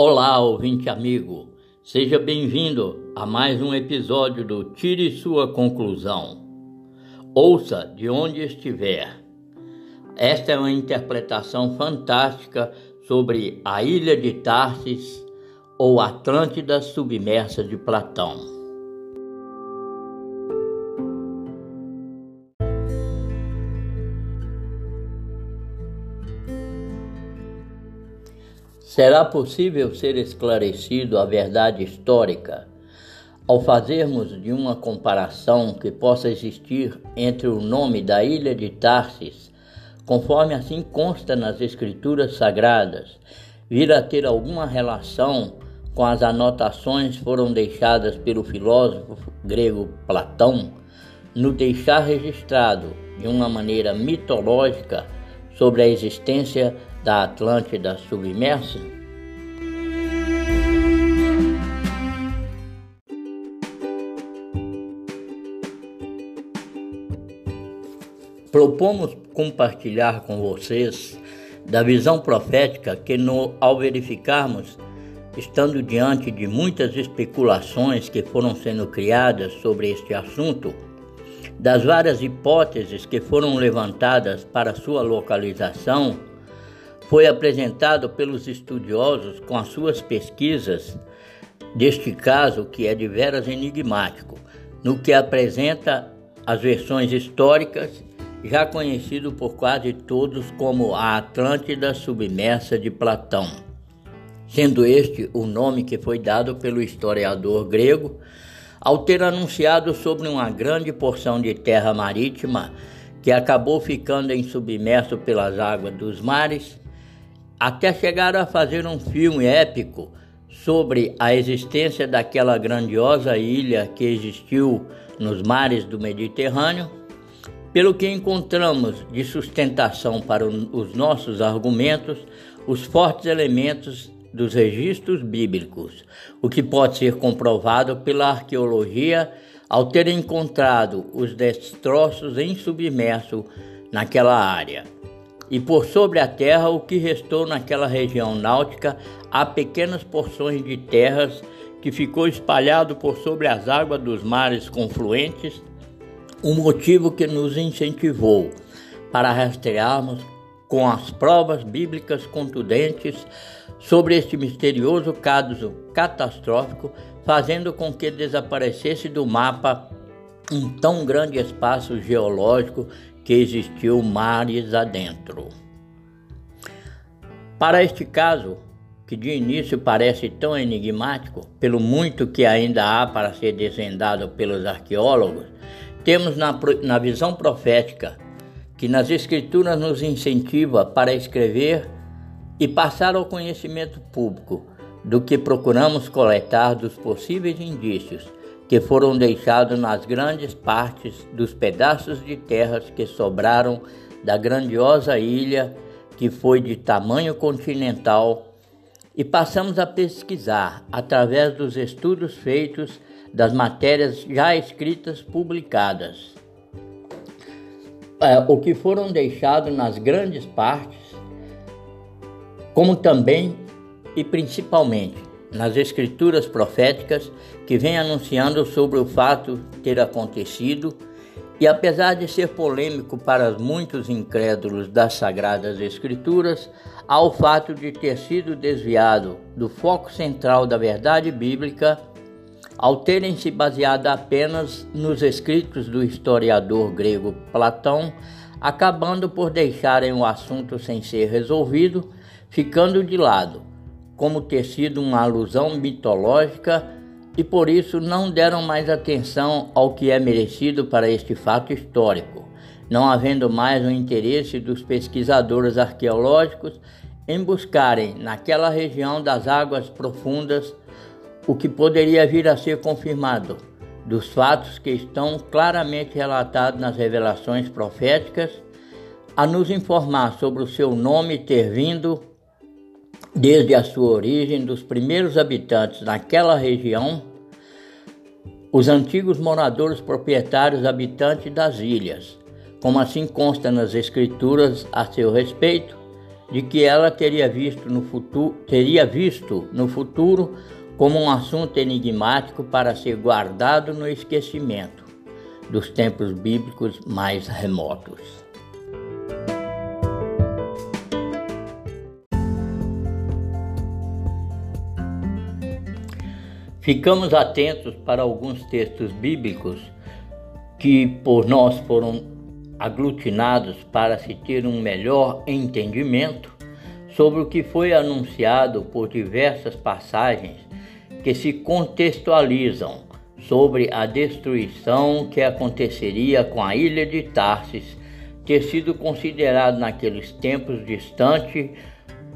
Olá, ouvinte amigo. Seja bem-vindo a mais um episódio do Tire Sua Conclusão. Ouça de onde estiver. Esta é uma interpretação fantástica sobre a ilha de Tarsis ou Atlântida submersa de Platão. Será possível ser esclarecido a verdade histórica ao fazermos de uma comparação que possa existir entre o nome da ilha de Tarsis, conforme assim consta nas Escrituras Sagradas, vir a ter alguma relação com as anotações foram deixadas pelo filósofo grego Platão, no deixar registrado de uma maneira mitológica sobre a existência da Atlântida submersa? Propomos compartilhar com vocês da visão profética que, no, ao verificarmos, estando diante de muitas especulações que foram sendo criadas sobre este assunto, das várias hipóteses que foram levantadas para sua localização, foi apresentado pelos estudiosos com as suas pesquisas deste caso que é de veras enigmático, no que apresenta as versões históricas já conhecido por quase todos como a Atlântida submersa de Platão, sendo este o nome que foi dado pelo historiador grego ao ter anunciado sobre uma grande porção de terra marítima que acabou ficando em submerso pelas águas dos mares até chegaram a fazer um filme épico sobre a existência daquela grandiosa ilha que existiu nos mares do Mediterrâneo, pelo que encontramos de sustentação para os nossos argumentos os fortes elementos dos registros bíblicos, o que pode ser comprovado pela arqueologia ao ter encontrado os destroços em submerso naquela área e por sobre a terra o que restou naquela região náutica há pequenas porções de terras que ficou espalhado por sobre as águas dos mares confluentes, o motivo que nos incentivou para rastrearmos com as provas bíblicas contundentes sobre este misterioso caso catastrófico, fazendo com que desaparecesse do mapa um tão grande espaço geológico que existiu mares adentro. Para este caso, que de início parece tão enigmático, pelo muito que ainda há para ser desvendado pelos arqueólogos, temos na, na visão profética que nas Escrituras nos incentiva para escrever e passar ao conhecimento público do que procuramos coletar dos possíveis indícios que foram deixados nas grandes partes dos pedaços de terras que sobraram da grandiosa ilha que foi de tamanho continental e passamos a pesquisar através dos estudos feitos das matérias já escritas publicadas. É, o que foram deixados nas grandes partes, como também e principalmente nas escrituras proféticas que vem anunciando sobre o fato ter acontecido. E apesar de ser polêmico para muitos incrédulos das sagradas escrituras, há o fato de ter sido desviado do foco central da verdade bíblica ao terem se baseado apenas nos escritos do historiador grego Platão, acabando por deixarem o assunto sem ser resolvido, ficando de lado como ter sido uma alusão mitológica e por isso não deram mais atenção ao que é merecido para este fato histórico, não havendo mais o interesse dos pesquisadores arqueológicos em buscarem naquela região das águas profundas o que poderia vir a ser confirmado dos fatos que estão claramente relatados nas revelações proféticas, a nos informar sobre o seu nome ter vindo desde a sua origem dos primeiros habitantes naquela região, os antigos moradores proprietários habitantes das ilhas, como assim consta nas escrituras a seu respeito, de que ela teria visto no futuro, teria visto no futuro como um assunto enigmático para ser guardado no esquecimento dos tempos bíblicos mais remotos. Ficamos atentos para alguns textos bíblicos que por nós foram aglutinados para se ter um melhor entendimento sobre o que foi anunciado por diversas passagens que se contextualizam sobre a destruição que aconteceria com a ilha de Tarsis ter sido considerado naqueles tempos distante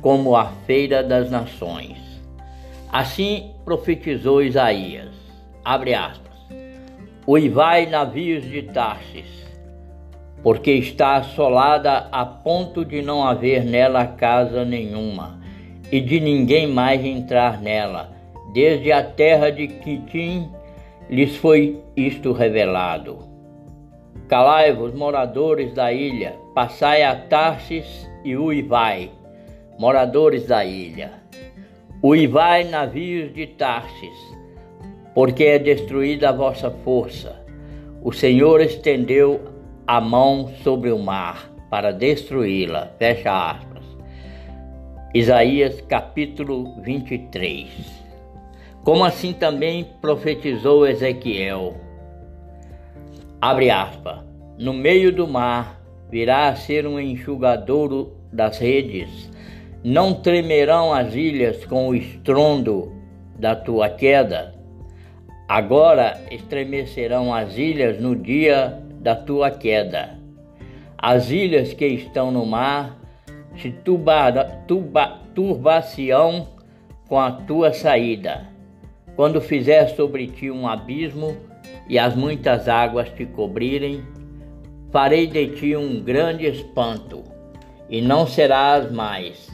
como a feira das nações. Assim profetizou Isaías, abre aspas, Uivai navios de Tarsis, porque está assolada a ponto de não haver nela casa nenhuma, e de ninguém mais entrar nela. Desde a terra de Quitim lhes foi isto revelado. Calai-vos, moradores da ilha, passai a Tarsis e uivai, moradores da ilha Uivai navios de Tarsis, porque é destruída a vossa força. O Senhor estendeu a mão sobre o mar para destruí-la. Fecha aspas. Isaías capítulo 23. Como assim também profetizou Ezequiel. Abre aspas. No meio do mar virá a ser um enxugadouro das redes não tremerão as ilhas com o estrondo da tua queda. Agora estremecerão as ilhas no dia da tua queda. As ilhas que estão no mar se turbar-se-ão com a tua saída. Quando fizer sobre ti um abismo e as muitas águas te cobrirem, farei de ti um grande espanto, e não serás mais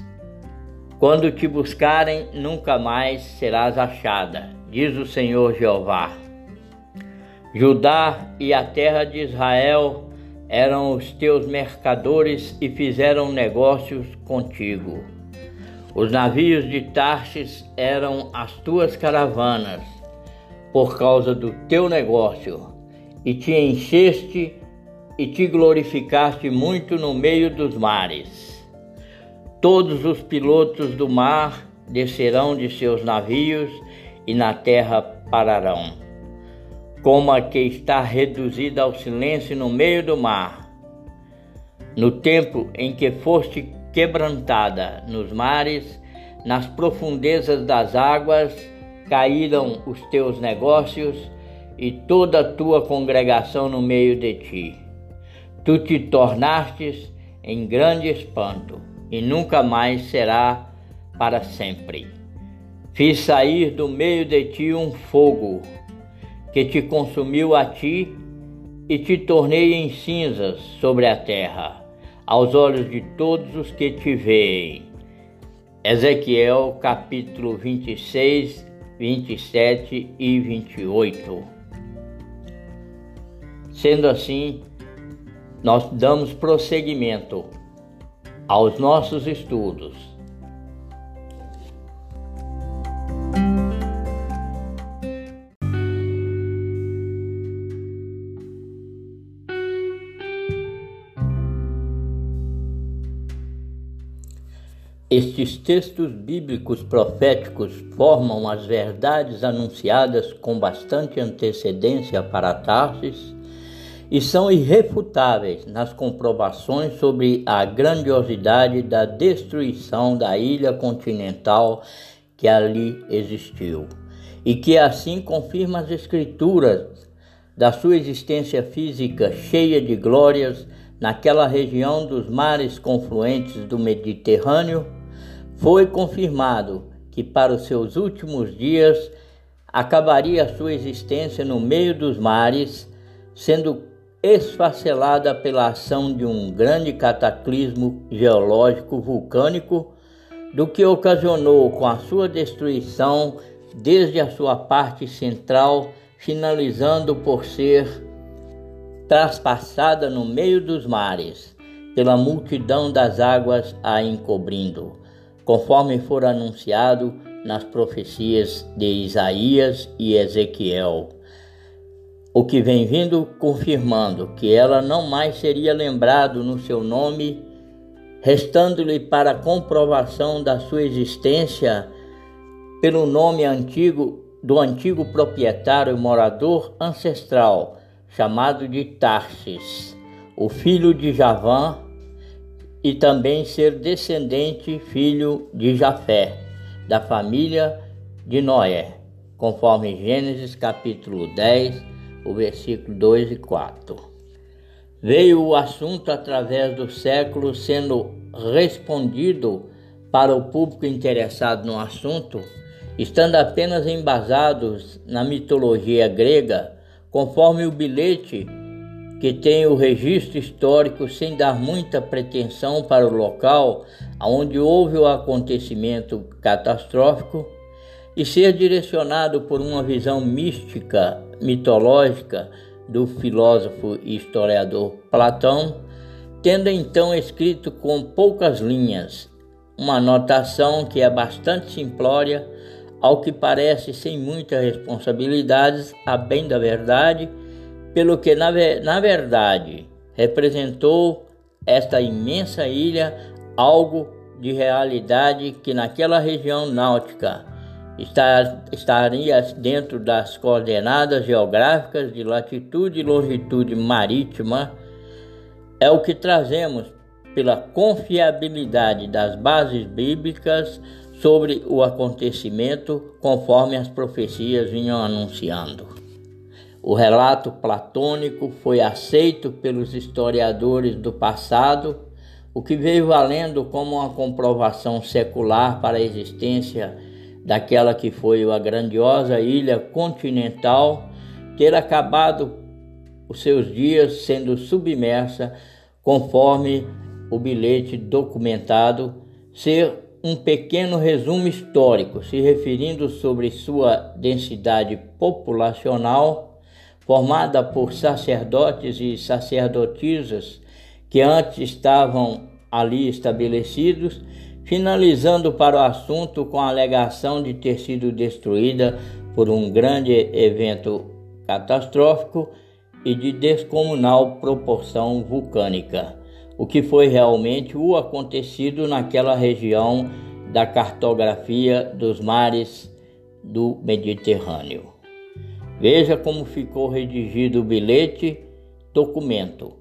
quando te buscarem, nunca mais serás achada, diz o Senhor Jeová. Judá e a terra de Israel eram os teus mercadores e fizeram negócios contigo. Os navios de Tarsis eram as tuas caravanas, por causa do teu negócio, e te encheste e te glorificaste muito no meio dos mares. Todos os pilotos do mar descerão de seus navios e na terra pararão. Como a que está reduzida ao silêncio no meio do mar. No tempo em que foste quebrantada nos mares, nas profundezas das águas, caíram os teus negócios e toda a tua congregação no meio de ti. Tu te tornastes em grande espanto e nunca mais será para sempre. Fiz sair do meio de ti um fogo que te consumiu a ti e te tornei em cinzas sobre a terra, aos olhos de todos os que te veem. Ezequiel capítulo 26, 27 e 28. Sendo assim, nós damos prosseguimento aos nossos estudos. Estes textos bíblicos proféticos formam as verdades anunciadas com bastante antecedência para Tarsis e são irrefutáveis nas comprovações sobre a grandiosidade da destruição da ilha continental que ali existiu, e que assim confirma as Escrituras da sua existência física cheia de glórias naquela região dos mares confluentes do Mediterrâneo, foi confirmado que para os seus últimos dias acabaria a sua existência no meio dos mares, sendo esfacelada pela ação de um grande cataclismo geológico vulcânico, do que ocasionou com a sua destruição desde a sua parte central, finalizando por ser traspassada no meio dos mares pela multidão das águas a encobrindo, conforme for anunciado nas profecias de Isaías e Ezequiel. O que vem vindo confirmando que ela não mais seria lembrado no seu nome, restando-lhe para comprovação da sua existência pelo nome antigo do antigo proprietário morador ancestral, chamado de Tarsis, o filho de Javã e também ser descendente filho de Jafé, da família de Noé, conforme Gênesis capítulo 10, o versículo 2 e 4. Veio o assunto através do século sendo respondido para o público interessado no assunto, estando apenas embasados na mitologia grega, conforme o bilhete que tem o registro histórico sem dar muita pretensão para o local onde houve o acontecimento catastrófico e ser direcionado por uma visão mística, mitológica do filósofo e historiador Platão, tendo então escrito com poucas linhas uma anotação que é bastante simplória, ao que parece sem muitas responsabilidades, a bem da verdade pelo que na, na verdade representou esta imensa ilha algo de realidade que naquela região náutica está, estaria dentro das coordenadas geográficas de latitude e longitude marítima, é o que trazemos pela confiabilidade das bases bíblicas sobre o acontecimento conforme as profecias vinham anunciando. O relato platônico foi aceito pelos historiadores do passado, o que veio valendo como uma comprovação secular para a existência daquela que foi a grandiosa ilha continental ter acabado os seus dias sendo submersa, conforme o bilhete documentado, ser um pequeno resumo histórico, se referindo sobre sua densidade populacional formada por sacerdotes e sacerdotisas que antes estavam ali estabelecidos, finalizando para o assunto com a alegação de ter sido destruída por um grande evento catastrófico e de descomunal proporção vulcânica, o que foi realmente o acontecido naquela região da cartografia dos mares do Mediterrâneo. Veja como ficou redigido o bilhete documento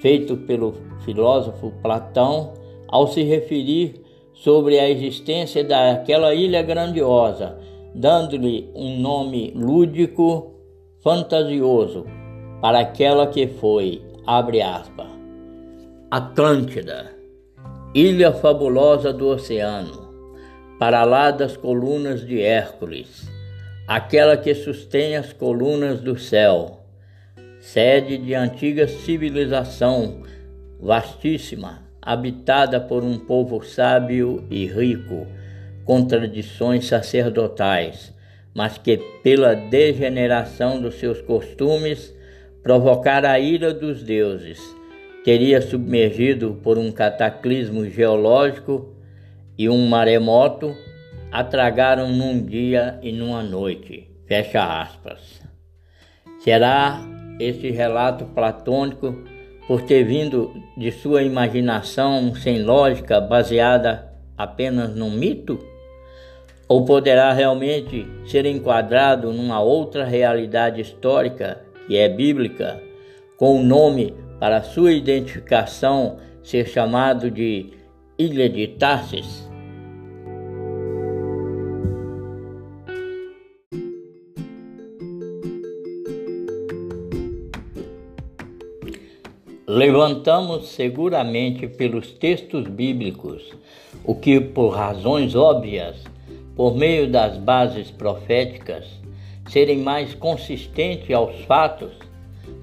feito pelo filósofo Platão ao se referir sobre a existência daquela ilha grandiosa, dando-lhe um nome lúdico, fantasioso, para aquela que foi, abre aspas, Atlântida, ilha fabulosa do oceano, para lá das colunas de Hércules aquela que sustém as colunas do céu, sede de antiga civilização vastíssima, habitada por um povo sábio e rico, com tradições sacerdotais, mas que, pela degeneração dos seus costumes, provocara a ira dos deuses, teria submergido por um cataclismo geológico e um maremoto atragaram num dia e numa noite. Fecha aspas. Será esse relato platônico por ter vindo de sua imaginação sem lógica, baseada apenas num mito? Ou poderá realmente ser enquadrado numa outra realidade histórica, que é bíblica, com o nome para sua identificação ser chamado de Ilha de Tarsis? Levantamos seguramente pelos textos bíblicos o que, por razões óbvias, por meio das bases proféticas, serem mais consistentes aos fatos,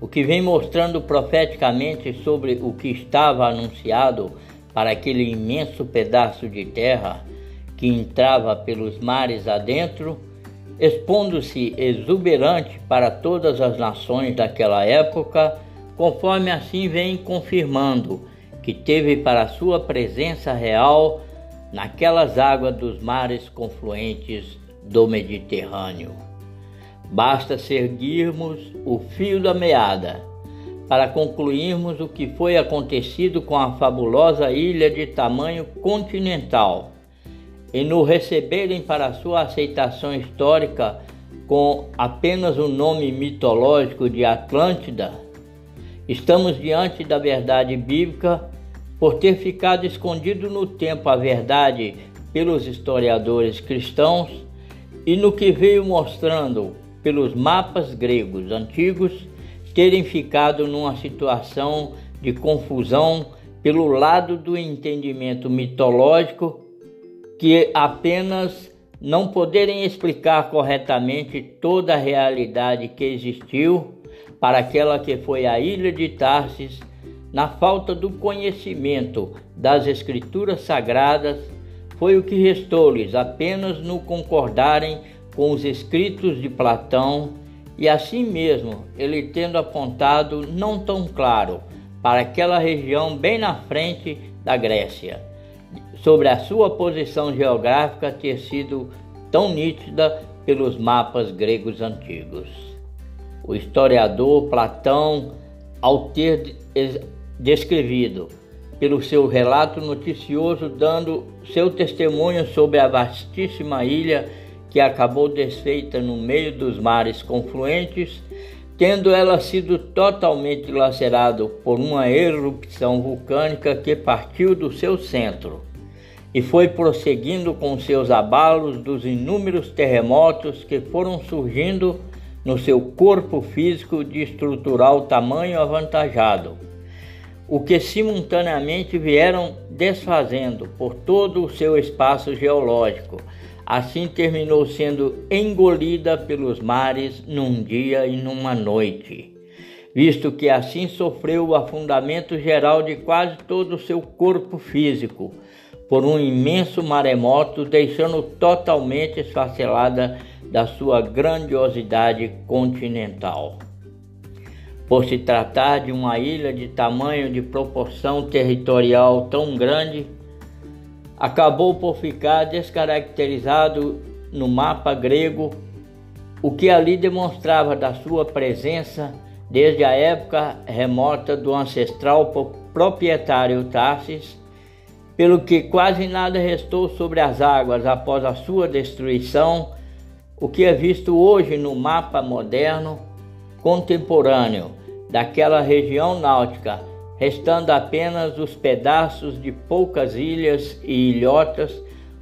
o que vem mostrando profeticamente sobre o que estava anunciado para aquele imenso pedaço de terra que entrava pelos mares adentro, expondo-se exuberante para todas as nações daquela época conforme assim vem confirmando que teve para sua presença real naquelas águas dos mares confluentes do Mediterrâneo. Basta seguirmos o fio da meada para concluirmos o que foi acontecido com a fabulosa ilha de tamanho continental e nos receberem para sua aceitação histórica com apenas o nome mitológico de Atlântida, estamos diante da verdade bíblica por ter ficado escondido no tempo a verdade pelos historiadores cristãos e no que veio mostrando pelos mapas gregos antigos terem ficado numa situação de confusão pelo lado do entendimento mitológico que apenas não poderem explicar corretamente toda a realidade que existiu para aquela que foi a ilha de Tarsis, na falta do conhecimento das escrituras sagradas, foi o que restou-lhes apenas no concordarem com os escritos de Platão e assim mesmo ele tendo apontado não tão claro para aquela região bem na frente da Grécia, sobre a sua posição geográfica ter sido tão nítida pelos mapas gregos antigos. O historiador Platão, ao ter descrevido pelo seu relato noticioso, dando seu testemunho sobre a vastíssima ilha que acabou desfeita no meio dos mares confluentes, tendo ela sido totalmente lacerada por uma erupção vulcânica que partiu do seu centro e foi prosseguindo com seus abalos dos inúmeros terremotos que foram surgindo no seu corpo físico de estrutural tamanho avantajado, o que simultaneamente vieram desfazendo por todo o seu espaço geológico. Assim terminou sendo engolida pelos mares num dia e numa noite, visto que assim sofreu o afundamento geral de quase todo o seu corpo físico por um imenso maremoto, deixando totalmente esfacelada da sua grandiosidade continental. Por se tratar de uma ilha de tamanho de proporção territorial tão grande, acabou por ficar descaracterizado no mapa grego, o que ali demonstrava da sua presença desde a época remota do ancestral proprietário Tarsis, pelo que quase nada restou sobre as águas após a sua destruição, o que é visto hoje no mapa moderno contemporâneo daquela região náutica restando apenas os pedaços de poucas ilhas e ilhotas,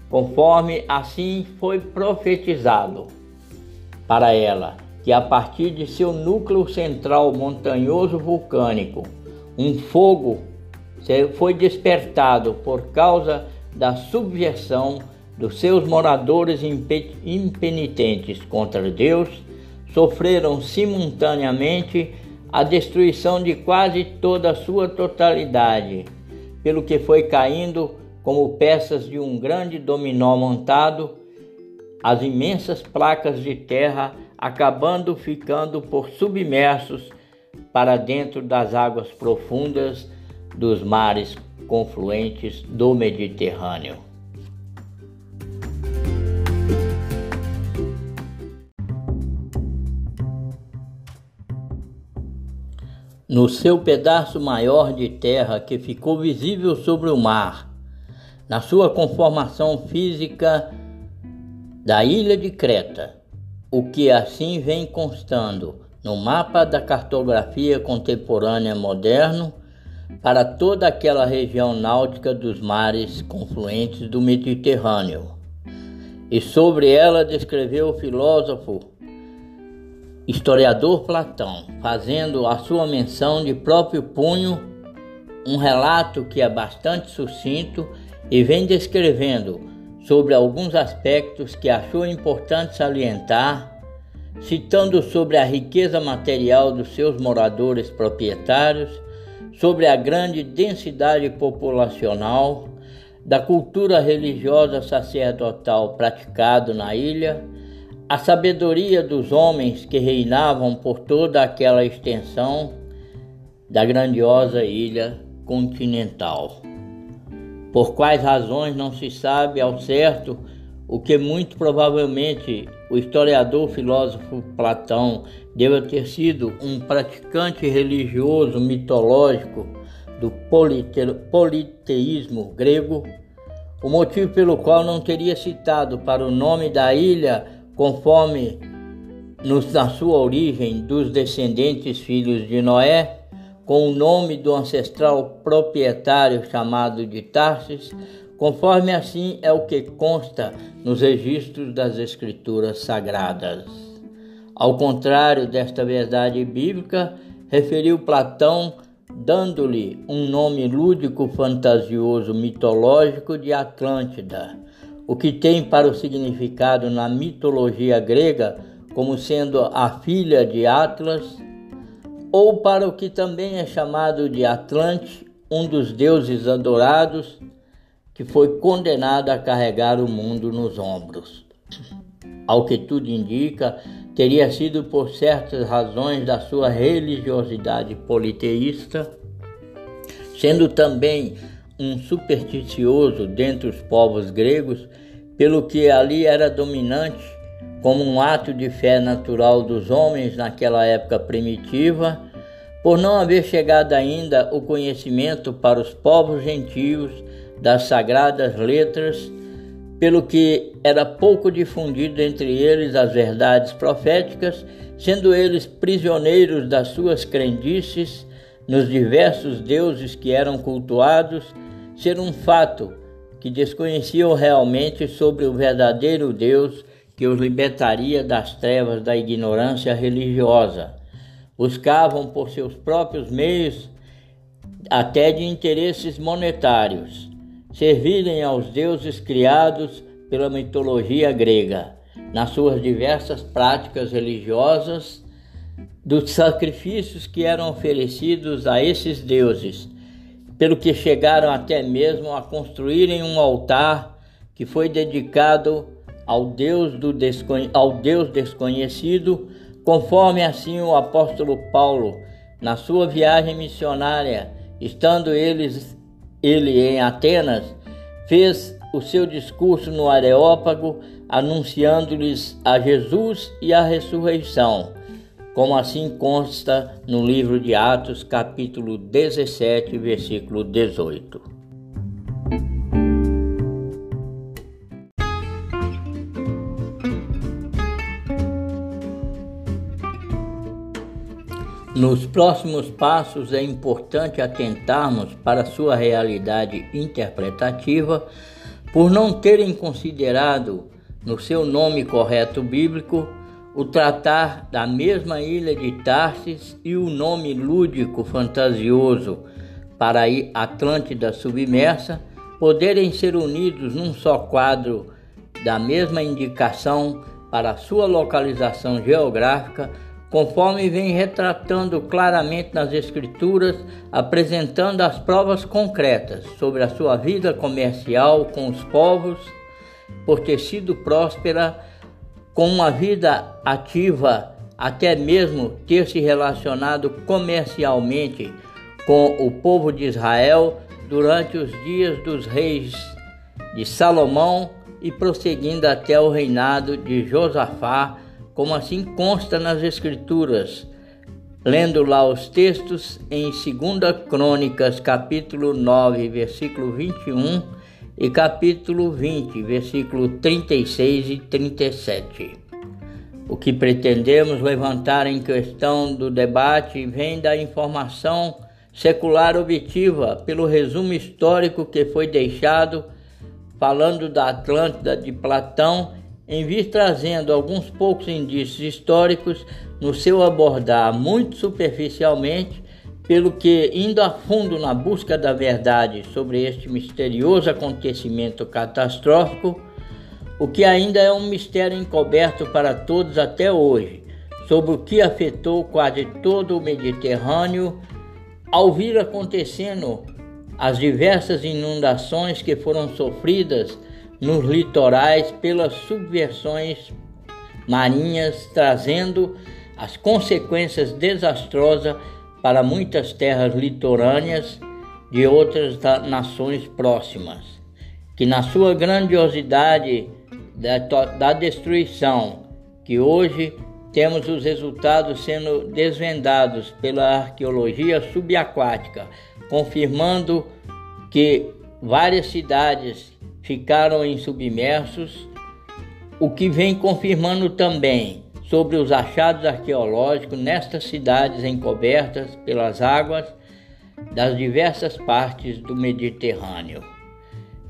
conforme assim foi profetizado para ela, que a partir de seu núcleo central montanhoso vulcânico, um fogo foi despertado por causa da subversão dos seus moradores impenitentes contra Deus, sofreram simultaneamente a destruição de quase toda a sua totalidade, pelo que foi caindo como peças de um grande dominó montado, as imensas placas de terra acabando ficando por submersos para dentro das águas profundas dos mares confluentes do Mediterrâneo. No seu pedaço maior de terra que ficou visível sobre o mar, na sua conformação física da ilha de Creta, o que assim vem constando no mapa da cartografia contemporânea moderno para toda aquela região náutica dos mares confluentes do Mediterrâneo. E sobre ela descreveu o filósofo historiador Platão, fazendo a sua menção de próprio punho, um relato que é bastante sucinto e vem descrevendo sobre alguns aspectos que achou importante salientar, citando sobre a riqueza material dos seus moradores proprietários, sobre a grande densidade populacional, da cultura religiosa sacerdotal praticado na ilha a sabedoria dos homens que reinavam por toda aquela extensão da grandiosa ilha continental. Por quais razões não se sabe ao certo o que muito provavelmente o historiador filósofo Platão deve ter sido um praticante religioso mitológico do politeísmo grego, o motivo pelo qual não teria citado para o nome da ilha conforme nos, na sua origem dos descendentes filhos de Noé, com o nome do ancestral proprietário chamado de Tarsis, conforme assim é o que consta nos registros das Escrituras Sagradas. Ao contrário desta verdade bíblica, referiu Platão, dando-lhe um nome lúdico, fantasioso, mitológico de Atlântida, o que tem para o significado na mitologia grega como sendo a filha de Atlas, ou para o que também é chamado de Atlante, um dos deuses adorados que foi condenado a carregar o mundo nos ombros. Ao que tudo indica, teria sido por certas razões da sua religiosidade politeísta, sendo também um supersticioso dentre os povos gregos, pelo que ali era dominante como um ato de fé natural dos homens naquela época primitiva, por não haver chegado ainda o conhecimento para os povos gentios das sagradas letras, pelo que era pouco difundido entre eles as verdades proféticas, sendo eles prisioneiros das suas crendices nos diversos deuses que eram cultuados, ser um fato que desconheciam realmente sobre o verdadeiro Deus que os libertaria das trevas da ignorância religiosa. Buscavam por seus próprios meios, até de interesses monetários, servirem aos deuses criados pela mitologia grega, nas suas diversas práticas religiosas, dos sacrifícios que eram oferecidos a esses deuses, pelo que chegaram até mesmo a construírem um altar que foi dedicado ao Deus, do desconhe... ao Deus desconhecido, conforme assim o apóstolo Paulo, na sua viagem missionária, estando eles ele em Atenas, fez o seu discurso no Areópago, anunciando-lhes a Jesus e a ressurreição, como assim consta no livro de Atos, capítulo 17, versículo 18. Nos próximos passos é importante atentarmos para sua realidade interpretativa, por não terem considerado no seu nome correto bíblico o tratar da mesma ilha de Tarsis e o nome lúdico fantasioso para a Atlântida submersa poderem ser unidos num só quadro da mesma indicação para sua localização geográfica conforme vem retratando claramente nas Escrituras, apresentando as provas concretas sobre a sua vida comercial com os povos, por ter sido próspera, com uma vida ativa, até mesmo ter se relacionado comercialmente com o povo de Israel durante os dias dos reis de Salomão e prosseguindo até o reinado de Josafá como assim consta nas Escrituras, lendo lá os textos em 2 Crônicas, capítulo 9, versículo 21 e capítulo 20, versículo 36 e 37. O que pretendemos levantar em questão do debate vem da informação secular obtiva pelo resumo histórico que foi deixado falando da Atlântida de Platão em vir trazendo alguns poucos indícios históricos no seu abordar muito superficialmente, pelo que, indo a fundo na busca da verdade sobre este misterioso acontecimento catastrófico, o que ainda é um mistério encoberto para todos até hoje, sobre o que afetou quase todo o Mediterrâneo ao vir acontecendo as diversas inundações que foram sofridas nos litorais pelas subversões marinhas, trazendo as consequências desastrosas para muitas terras litorâneas, de outras nações próximas, que na sua grandiosidade da, da destruição, que hoje temos os resultados sendo desvendados pela arqueologia subaquática, confirmando que várias cidades ficaram em submersos, o que vem confirmando também sobre os achados arqueológicos nestas cidades encobertas pelas águas das diversas partes do Mediterrâneo.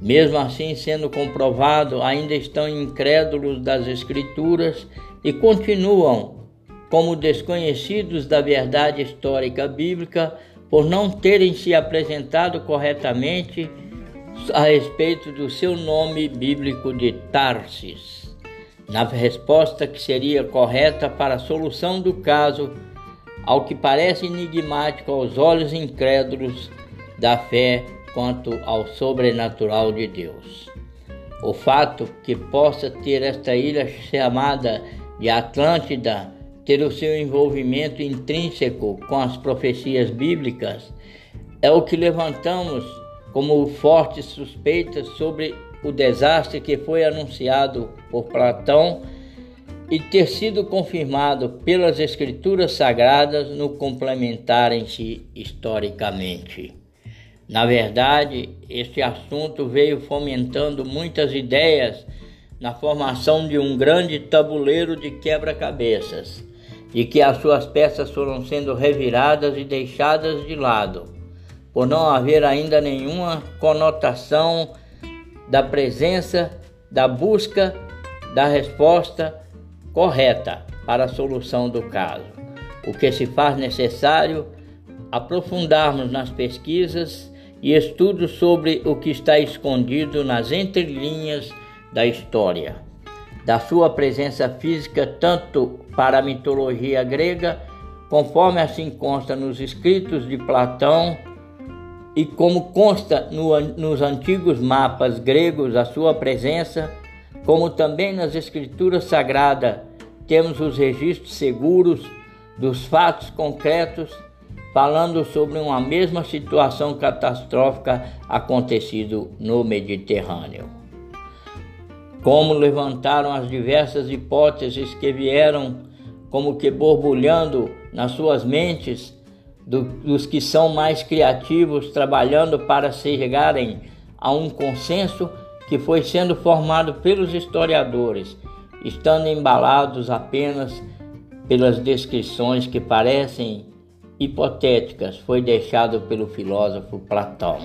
Mesmo assim, sendo comprovado, ainda estão incrédulos das Escrituras e continuam como desconhecidos da verdade histórica bíblica por não terem se apresentado corretamente a respeito do seu nome bíblico de Tarsis, na resposta que seria correta para a solução do caso, ao que parece enigmático aos olhos incrédulos da fé quanto ao sobrenatural de Deus. O fato que possa ter esta ilha chamada de Atlântida ter o seu envolvimento intrínseco com as profecias bíblicas é o que levantamos como fortes suspeitas sobre o desastre que foi anunciado por Platão e ter sido confirmado pelas escrituras sagradas no complementarem-se historicamente. Na verdade, este assunto veio fomentando muitas ideias na formação de um grande tabuleiro de quebra-cabeças, de que as suas peças foram sendo reviradas e deixadas de lado, por não haver ainda nenhuma conotação da presença, da busca da resposta correta para a solução do caso. O que se faz necessário aprofundarmos nas pesquisas e estudos sobre o que está escondido nas entrelinhas da história, da sua presença física tanto para a mitologia grega, conforme assim consta nos escritos de Platão e como consta no, nos antigos mapas gregos a sua presença, como também nas escrituras sagradas temos os registros seguros dos fatos concretos falando sobre uma mesma situação catastrófica acontecido no Mediterrâneo. Como levantaram as diversas hipóteses que vieram como que borbulhando nas suas mentes do, dos que são mais criativos, trabalhando para chegarem a um consenso que foi sendo formado pelos historiadores, estando embalados apenas pelas descrições que parecem hipotéticas, foi deixado pelo filósofo Platão.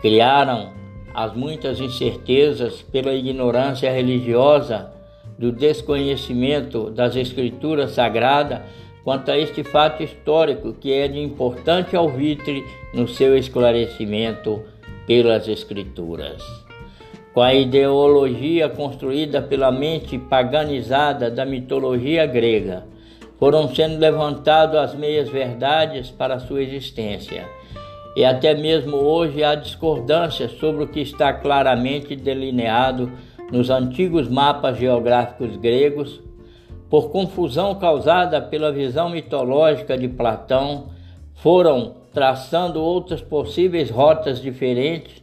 Criaram as muitas incertezas pela ignorância religiosa, do desconhecimento das escrituras sagradas quanto a este fato histórico que é de importante alvitre no seu esclarecimento pelas Escrituras. Com a ideologia construída pela mente paganizada da mitologia grega, foram sendo levantadas as meias-verdades para a sua existência. E até mesmo hoje há discordância sobre o que está claramente delineado nos antigos mapas geográficos gregos por confusão causada pela visão mitológica de Platão, foram traçando outras possíveis rotas diferentes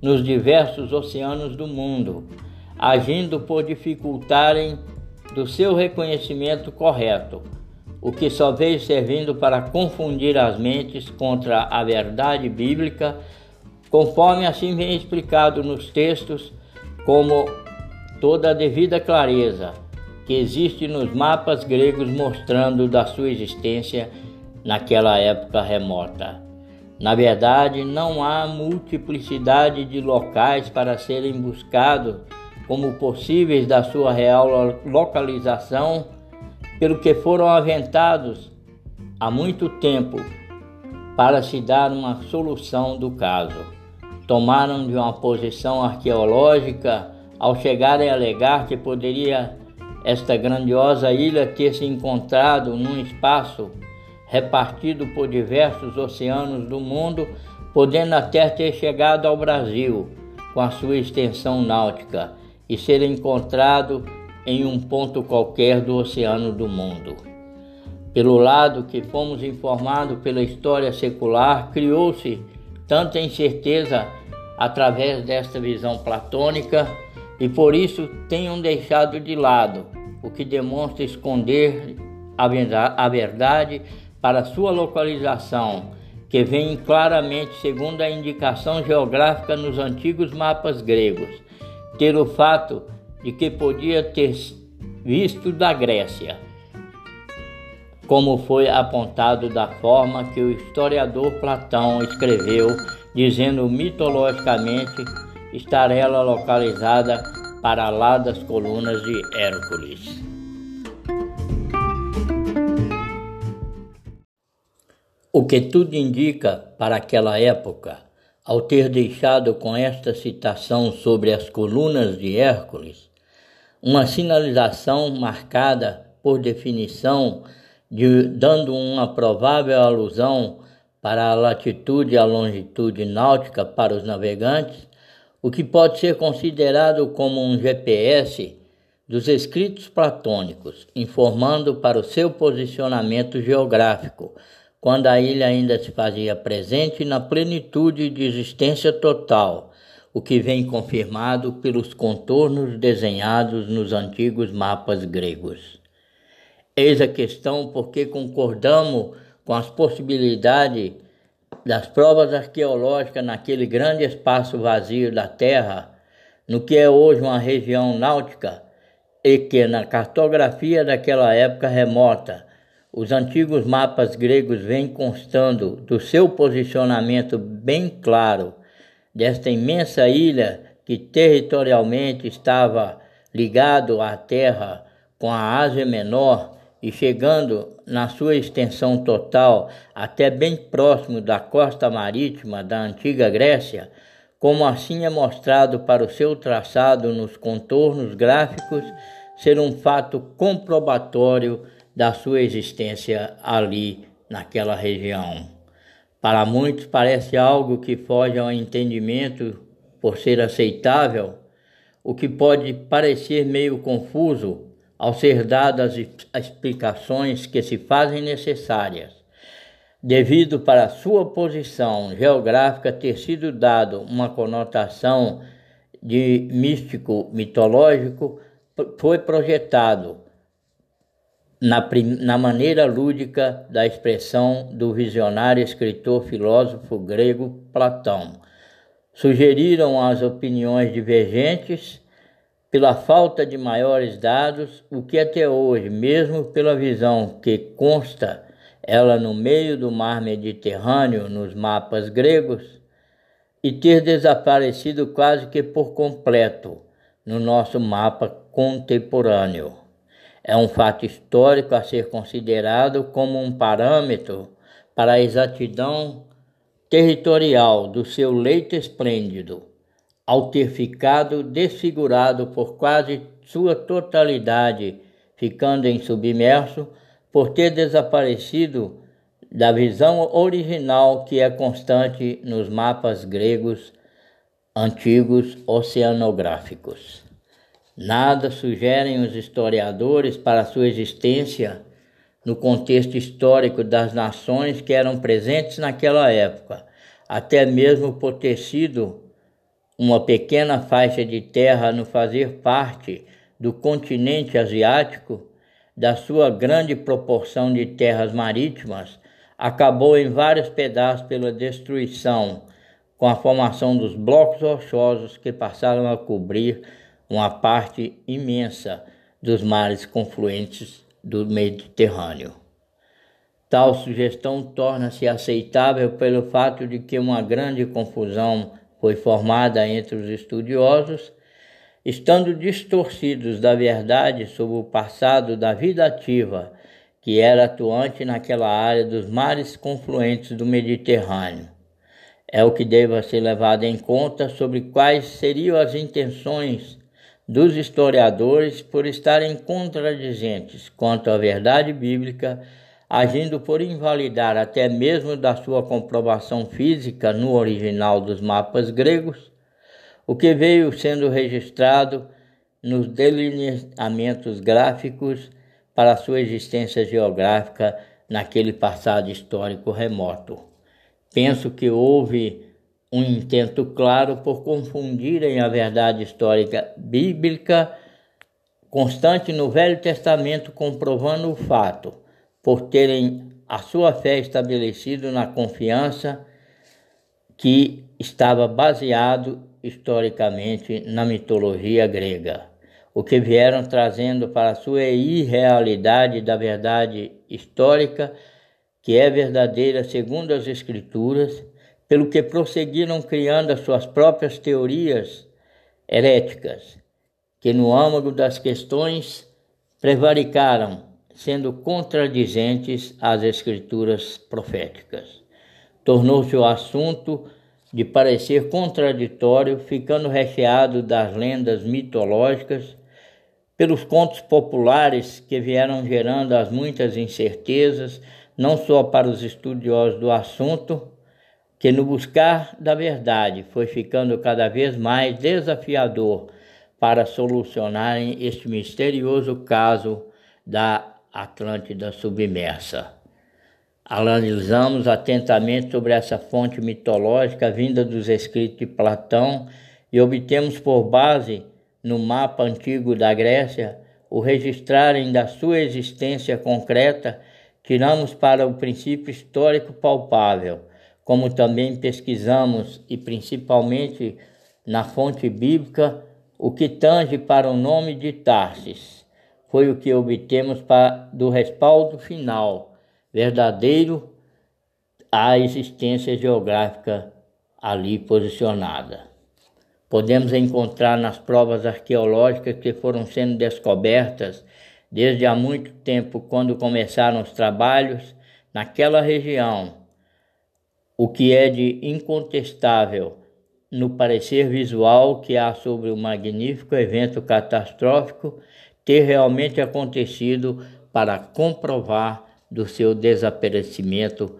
nos diversos oceanos do mundo, agindo por dificultarem do seu reconhecimento correto, o que só veio servindo para confundir as mentes contra a verdade bíblica, conforme assim vem explicado nos textos, como toda a devida clareza que existe nos mapas gregos mostrando da sua existência naquela época remota. Na verdade, não há multiplicidade de locais para serem buscados como possíveis da sua real localização, pelo que foram aventados há muito tempo para se dar uma solução do caso. Tomaram de uma posição arqueológica ao chegarem a alegar que poderia esta grandiosa ilha ter se encontrado num espaço repartido por diversos oceanos do mundo, podendo até ter chegado ao Brasil com a sua extensão náutica e ser encontrado em um ponto qualquer do oceano do mundo. Pelo lado que fomos informados pela história secular, criou-se tanta incerteza através desta visão platônica e por isso tenham deixado de lado, o que demonstra esconder a verdade para sua localização, que vem claramente segundo a indicação geográfica nos antigos mapas gregos, ter o fato de que podia ter visto da Grécia, como foi apontado da forma que o historiador Platão escreveu, dizendo mitologicamente estar ela localizada para lá das colunas de Hércules. O que tudo indica para aquela época, ao ter deixado com esta citação sobre as colunas de Hércules, uma sinalização marcada por definição, de, dando uma provável alusão para a latitude e a longitude náutica para os navegantes, o que pode ser considerado como um GPS dos escritos platônicos, informando para o seu posicionamento geográfico, quando a ilha ainda se fazia presente na plenitude de existência total, o que vem confirmado pelos contornos desenhados nos antigos mapas gregos. Eis a questão porque concordamos com as possibilidades das provas arqueológicas naquele grande espaço vazio da Terra, no que é hoje uma região náutica, e que na cartografia daquela época remota, os antigos mapas gregos vêm constando do seu posicionamento bem claro desta imensa ilha que territorialmente estava ligado à Terra com a Ásia Menor e chegando na sua extensão total até bem próximo da costa marítima da antiga Grécia, como assim é mostrado para o seu traçado nos contornos gráficos, ser um fato comprobatório da sua existência ali naquela região. Para muitos parece algo que foge ao entendimento por ser aceitável, o que pode parecer meio confuso ao ser dadas as explicações que se fazem necessárias, devido para sua posição geográfica ter sido dado uma conotação de místico mitológico, foi projetado na, na maneira lúdica da expressão do visionário escritor filósofo grego Platão. Sugeriram as opiniões divergentes pela falta de maiores dados, o que até hoje, mesmo pela visão que consta ela no meio do mar Mediterrâneo nos mapas gregos, e ter desaparecido quase que por completo no nosso mapa contemporâneo. É um fato histórico a ser considerado como um parâmetro para a exatidão territorial do seu leito esplêndido ao ter ficado desfigurado por quase sua totalidade, ficando em submerso, por ter desaparecido da visão original que é constante nos mapas gregos antigos oceanográficos. Nada sugerem os historiadores para sua existência no contexto histórico das nações que eram presentes naquela época, até mesmo por ter sido uma pequena faixa de terra no fazer parte do continente asiático, da sua grande proporção de terras marítimas, acabou em vários pedaços pela destruição, com a formação dos blocos rochosos que passaram a cobrir uma parte imensa dos mares confluentes do Mediterrâneo. Tal sugestão torna-se aceitável pelo fato de que uma grande confusão foi formada entre os estudiosos, estando distorcidos da verdade sobre o passado da vida ativa que era atuante naquela área dos mares confluentes do Mediterrâneo. É o que deva ser levado em conta sobre quais seriam as intenções dos historiadores por estarem contradizentes quanto à verdade bíblica agindo por invalidar até mesmo da sua comprovação física no original dos mapas gregos, o que veio sendo registrado nos delineamentos gráficos para sua existência geográfica naquele passado histórico remoto. Penso que houve um intento claro por confundirem a verdade histórica bíblica constante no Velho Testamento, comprovando o fato, por terem a sua fé estabelecida na confiança que estava baseado historicamente na mitologia grega, o que vieram trazendo para a sua irrealidade da verdade histórica, que é verdadeira segundo as Escrituras, pelo que prosseguiram criando as suas próprias teorias heréticas, que no âmago das questões prevaricaram, sendo contradizentes às Escrituras proféticas. Tornou-se o assunto de parecer contraditório, ficando recheado das lendas mitológicas, pelos contos populares que vieram gerando as muitas incertezas, não só para os estudiosos do assunto, que no buscar da verdade foi ficando cada vez mais desafiador para solucionarem este misterioso caso da Atlântida submersa. Analisamos atentamente sobre essa fonte mitológica vinda dos escritos de Platão e obtemos por base, no mapa antigo da Grécia, o registrarem da sua existência concreta, tiramos para o princípio histórico palpável, como também pesquisamos e principalmente na fonte bíblica o que tange para o nome de Tarsis. Foi o que obtemos do respaldo final verdadeiro à existência geográfica ali posicionada. Podemos encontrar nas provas arqueológicas que foram sendo descobertas desde há muito tempo, quando começaram os trabalhos naquela região, o que é de incontestável no parecer visual que há sobre o magnífico evento catastrófico ter realmente acontecido para comprovar do seu desaparecimento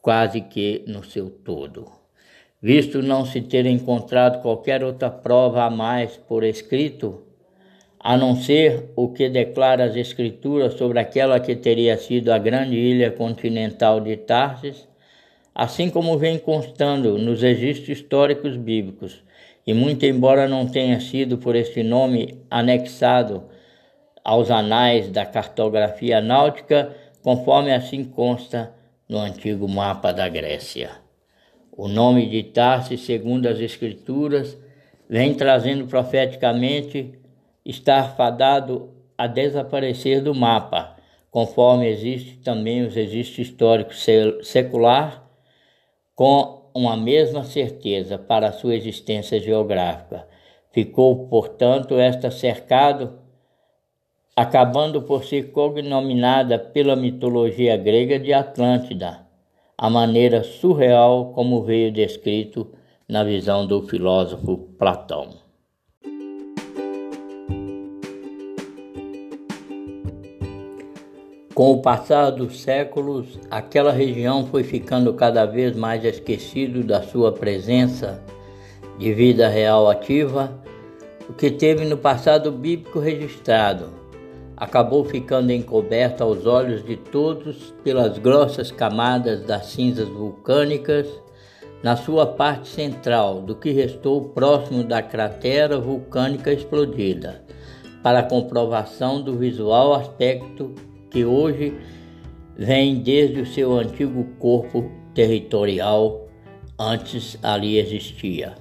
quase que no seu todo. Visto não se ter encontrado qualquer outra prova a mais por escrito, a não ser o que declara as Escrituras sobre aquela que teria sido a grande ilha continental de Tarsis, assim como vem constando nos registros históricos bíblicos, e muito embora não tenha sido por este nome anexado aos anais da cartografia náutica, conforme assim consta no antigo mapa da Grécia. O nome de Tarsis, segundo as Escrituras, vem trazendo profeticamente estar fadado a desaparecer do mapa, conforme existe também os registros históricos secular, com uma mesma certeza para sua existência geográfica. Ficou, portanto, esta cercado acabando por ser cognominada pela mitologia grega de Atlântida, a maneira surreal como veio descrito na visão do filósofo Platão. Com o passar dos séculos, aquela região foi ficando cada vez mais esquecido da sua presença de vida real ativa, o que teve no passado bíblico registrado acabou ficando encoberto aos olhos de todos pelas grossas camadas das cinzas vulcânicas na sua parte central, do que restou próximo da cratera vulcânica explodida, para comprovação do visual aspecto que hoje vem desde o seu antigo corpo territorial, antes ali existia.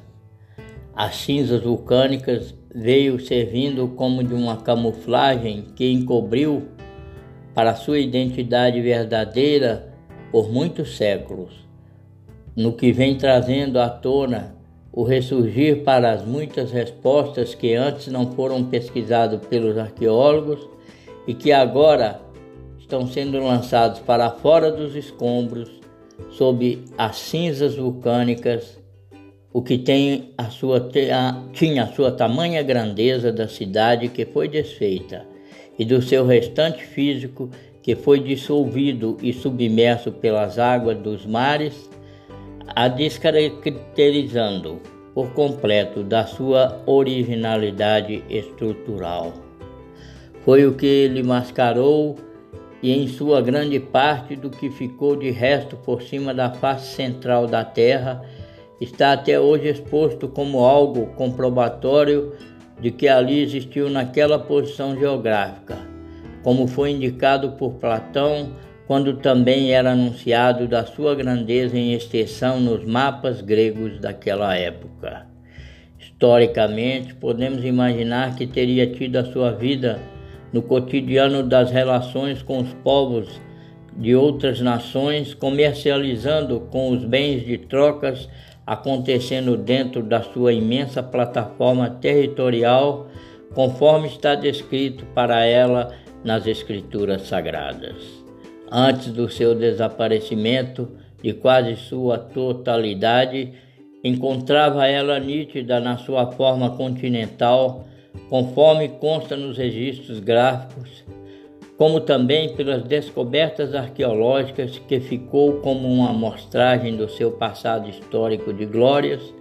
As cinzas vulcânicas veio servindo como de uma camuflagem que encobriu para sua identidade verdadeira por muitos séculos, no que vem trazendo à tona o ressurgir para as muitas respostas que antes não foram pesquisadas pelos arqueólogos e que agora estão sendo lançados para fora dos escombros sob as cinzas vulcânicas o que tem a sua, tinha a sua tamanha grandeza da cidade que foi desfeita, e do seu restante físico que foi dissolvido e submerso pelas águas dos mares, a descaracterizando por completo da sua originalidade estrutural. Foi o que ele mascarou e em sua grande parte do que ficou de resto por cima da face central da terra está até hoje exposto como algo comprobatório de que ali existiu naquela posição geográfica, como foi indicado por Platão quando também era anunciado da sua grandeza em extensão nos mapas gregos daquela época. Historicamente, podemos imaginar que teria tido a sua vida no cotidiano das relações com os povos de outras nações, comercializando com os bens de trocas acontecendo dentro da sua imensa plataforma territorial, conforme está descrito para ela nas Escrituras Sagradas. Antes do seu desaparecimento de quase sua totalidade, encontrava ela nítida na sua forma continental, conforme consta nos registros gráficos, como também pelas descobertas arqueológicas que ficou como uma amostragem do seu passado histórico de glórias,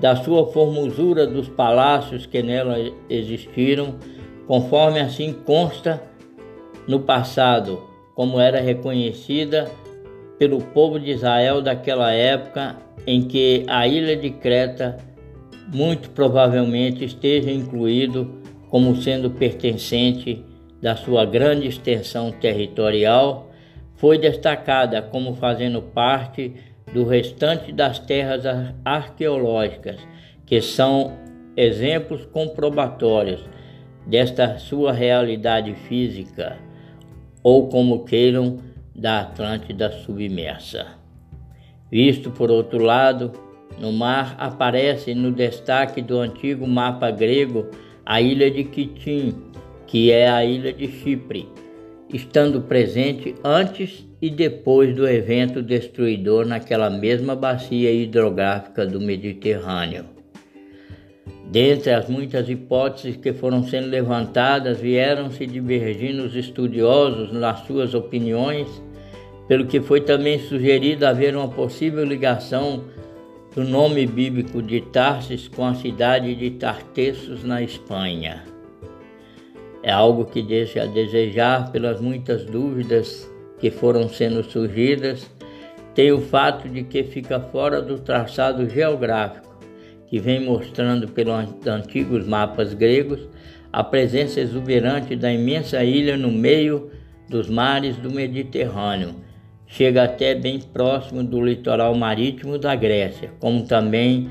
da sua formosura dos palácios que nela existiram, conforme assim consta no passado como era reconhecida pelo povo de Israel daquela época em que a ilha de Creta muito provavelmente esteja incluído como sendo pertencente da sua grande extensão territorial, foi destacada como fazendo parte do restante das terras arqueológicas, que são exemplos comprobatórios desta sua realidade física ou como queiram, da Atlântida submersa. Visto por outro lado, no mar aparece no destaque do antigo mapa grego a ilha de Kitim, que é a ilha de Chipre, estando presente antes e depois do evento destruidor naquela mesma bacia hidrográfica do Mediterrâneo. Dentre as muitas hipóteses que foram sendo levantadas, vieram se divergindo os estudiosos nas suas opiniões, pelo que foi também sugerido haver uma possível ligação do nome bíblico de Tarsis com a cidade de Tartessos, na Espanha. É algo que deixa a desejar pelas muitas dúvidas que foram sendo surgidas, tem o fato de que fica fora do traçado geográfico que vem mostrando pelos antigos mapas gregos a presença exuberante da imensa ilha no meio dos mares do Mediterrâneo. Chega até bem próximo do litoral marítimo da Grécia, como também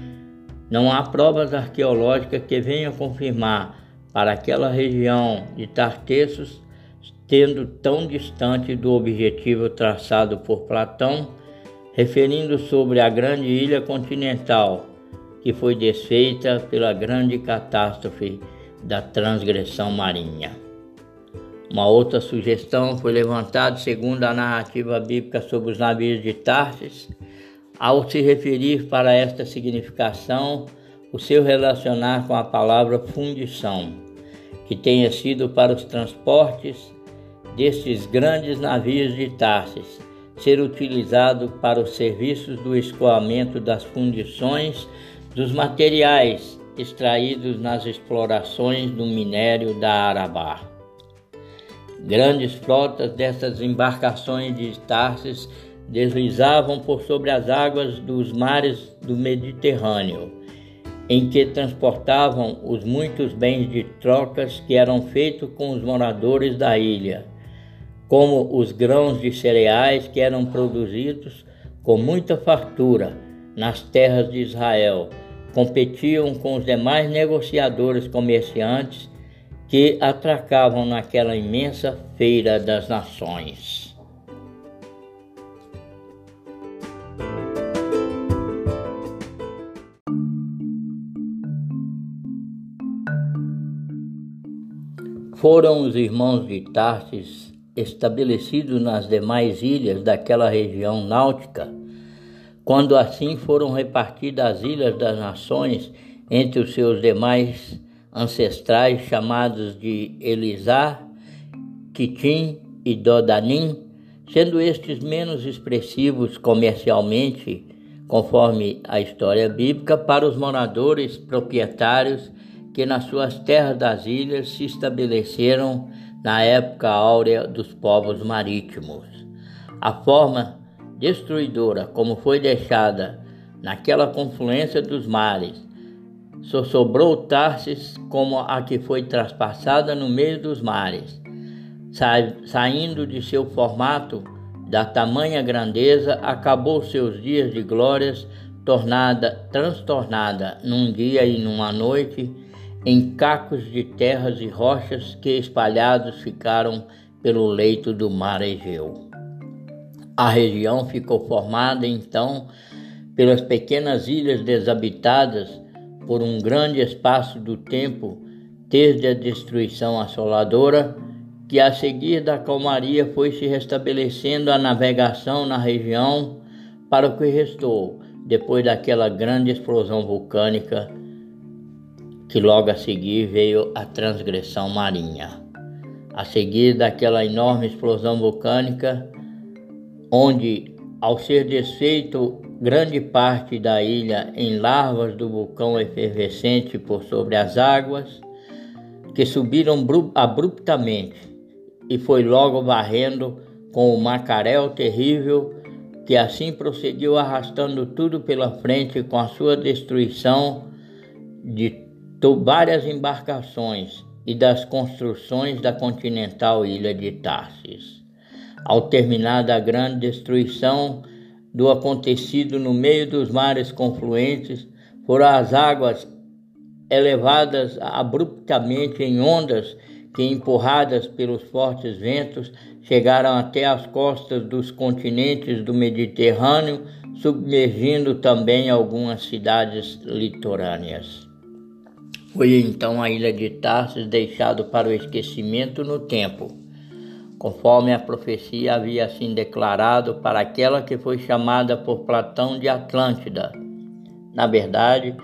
não há provas arqueológicas que venham confirmar para aquela região de Tartessos tendo tão distante do objetivo traçado por Platão, referindo sobre a grande ilha continental que foi desfeita pela grande catástrofe da transgressão marinha. Uma outra sugestão foi levantada segundo a narrativa bíblica sobre os navios de Tarsis, ao se referir para esta significação o seu relacionar com a palavra fundição, que tenha sido para os transportes destes grandes navios de Tarsis, ser utilizado para os serviços do escoamento das fundições dos materiais extraídos nas explorações do minério da Arabá. Grandes frotas dessas embarcações de Tarsis deslizavam por sobre as águas dos mares do Mediterrâneo, em que transportavam os muitos bens de trocas que eram feitos com os moradores da ilha, como os grãos de cereais que eram produzidos com muita fartura nas terras de Israel, competiam com os demais negociadores comerciantes que atracavam naquela imensa feira das nações. Foram os irmãos de Tarsis estabelecidos nas demais ilhas daquela região náutica. Quando assim foram repartidas as ilhas das nações entre os seus demais ancestrais chamados de Elisá, Quitim e Dodanim, sendo estes menos expressivos comercialmente, conforme a história bíblica, para os moradores proprietários que nas suas terras das ilhas se estabeleceram na época áurea dos povos marítimos. A forma destruidora como foi deixada naquela confluência dos mares. Só sobrou Tarsis como a que foi traspassada no meio dos mares, Sa saindo de seu formato da tamanha grandeza, acabou seus dias de glórias, tornada, transtornada num dia e numa noite, em cacos de terras e rochas que espalhados ficaram pelo leito do mar Egeu. A região ficou formada então pelas pequenas ilhas desabitadas por um grande espaço do tempo, desde a destruição assoladora que a seguir da calmaria foi se restabelecendo a navegação na região para o que restou depois daquela grande explosão vulcânica que logo a seguir veio a transgressão marinha. A seguir daquela enorme explosão vulcânica, onde, ao ser desfeito grande parte da ilha em larvas do vulcão efervescente por sobre as águas, que subiram abruptamente e foi logo varrendo com o macaréu terrível que assim prosseguiu arrastando tudo pela frente com a sua destruição de várias embarcações e das construções da continental ilha de Tarsis. Ao terminar a grande destruição do acontecido no meio dos mares confluentes, foram as águas elevadas abruptamente em ondas que, empurradas pelos fortes ventos, chegaram até as costas dos continentes do Mediterrâneo, submergindo também algumas cidades litorâneas. Foi então a ilha de Tarsis deixado para o esquecimento no tempo, conforme a profecia havia assim declarado para aquela que foi chamada por Platão de Atlântida. Na verdade,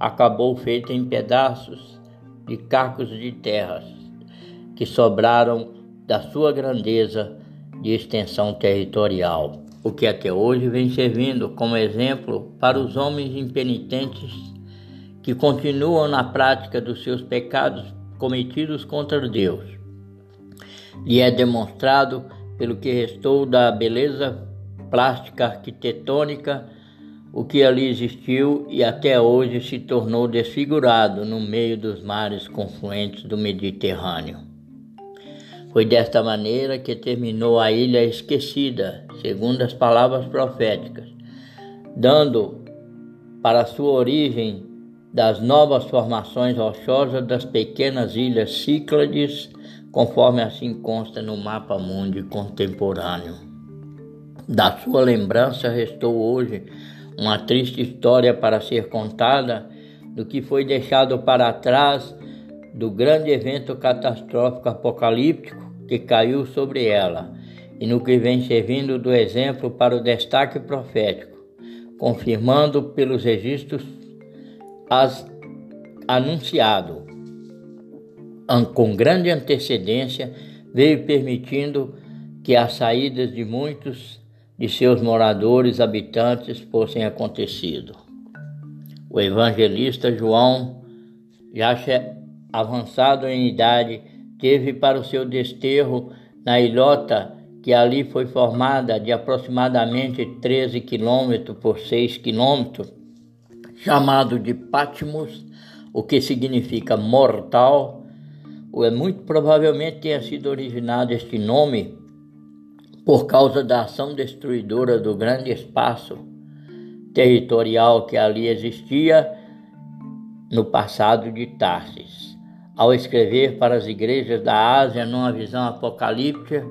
acabou feita em pedaços de cacos de terras que sobraram da sua grandeza de extensão territorial, o que até hoje vem servindo como exemplo para os homens impenitentes que continuam na prática dos seus pecados cometidos contra Deus. E é demonstrado pelo que restou da beleza plástica arquitetônica, o que ali existiu e até hoje se tornou desfigurado no meio dos mares confluentes do Mediterrâneo. Foi desta maneira que terminou a ilha esquecida, segundo as palavras proféticas, dando para sua origem das novas formações rochosas das pequenas ilhas Cíclades, conforme assim consta no mapa mundi contemporâneo. Da sua lembrança restou hoje uma triste história para ser contada do que foi deixado para trás do grande evento catastrófico apocalíptico que caiu sobre ela e no que vem servindo do exemplo para o destaque profético, confirmando pelos registros as anunciado com grande antecedência, veio permitindo que as saídas de muitos de seus moradores habitantes fossem acontecido. O evangelista João, já avançado em idade, teve para o seu desterro na ilhota que ali foi formada de aproximadamente 13 quilômetros por 6 quilômetros, chamado de Patmos, o que significa mortal, é muito provavelmente tenha sido originado este nome por causa da ação destruidora do grande espaço territorial que ali existia no passado de Tarsis. Ao escrever para as igrejas da Ásia numa visão apocalíptica,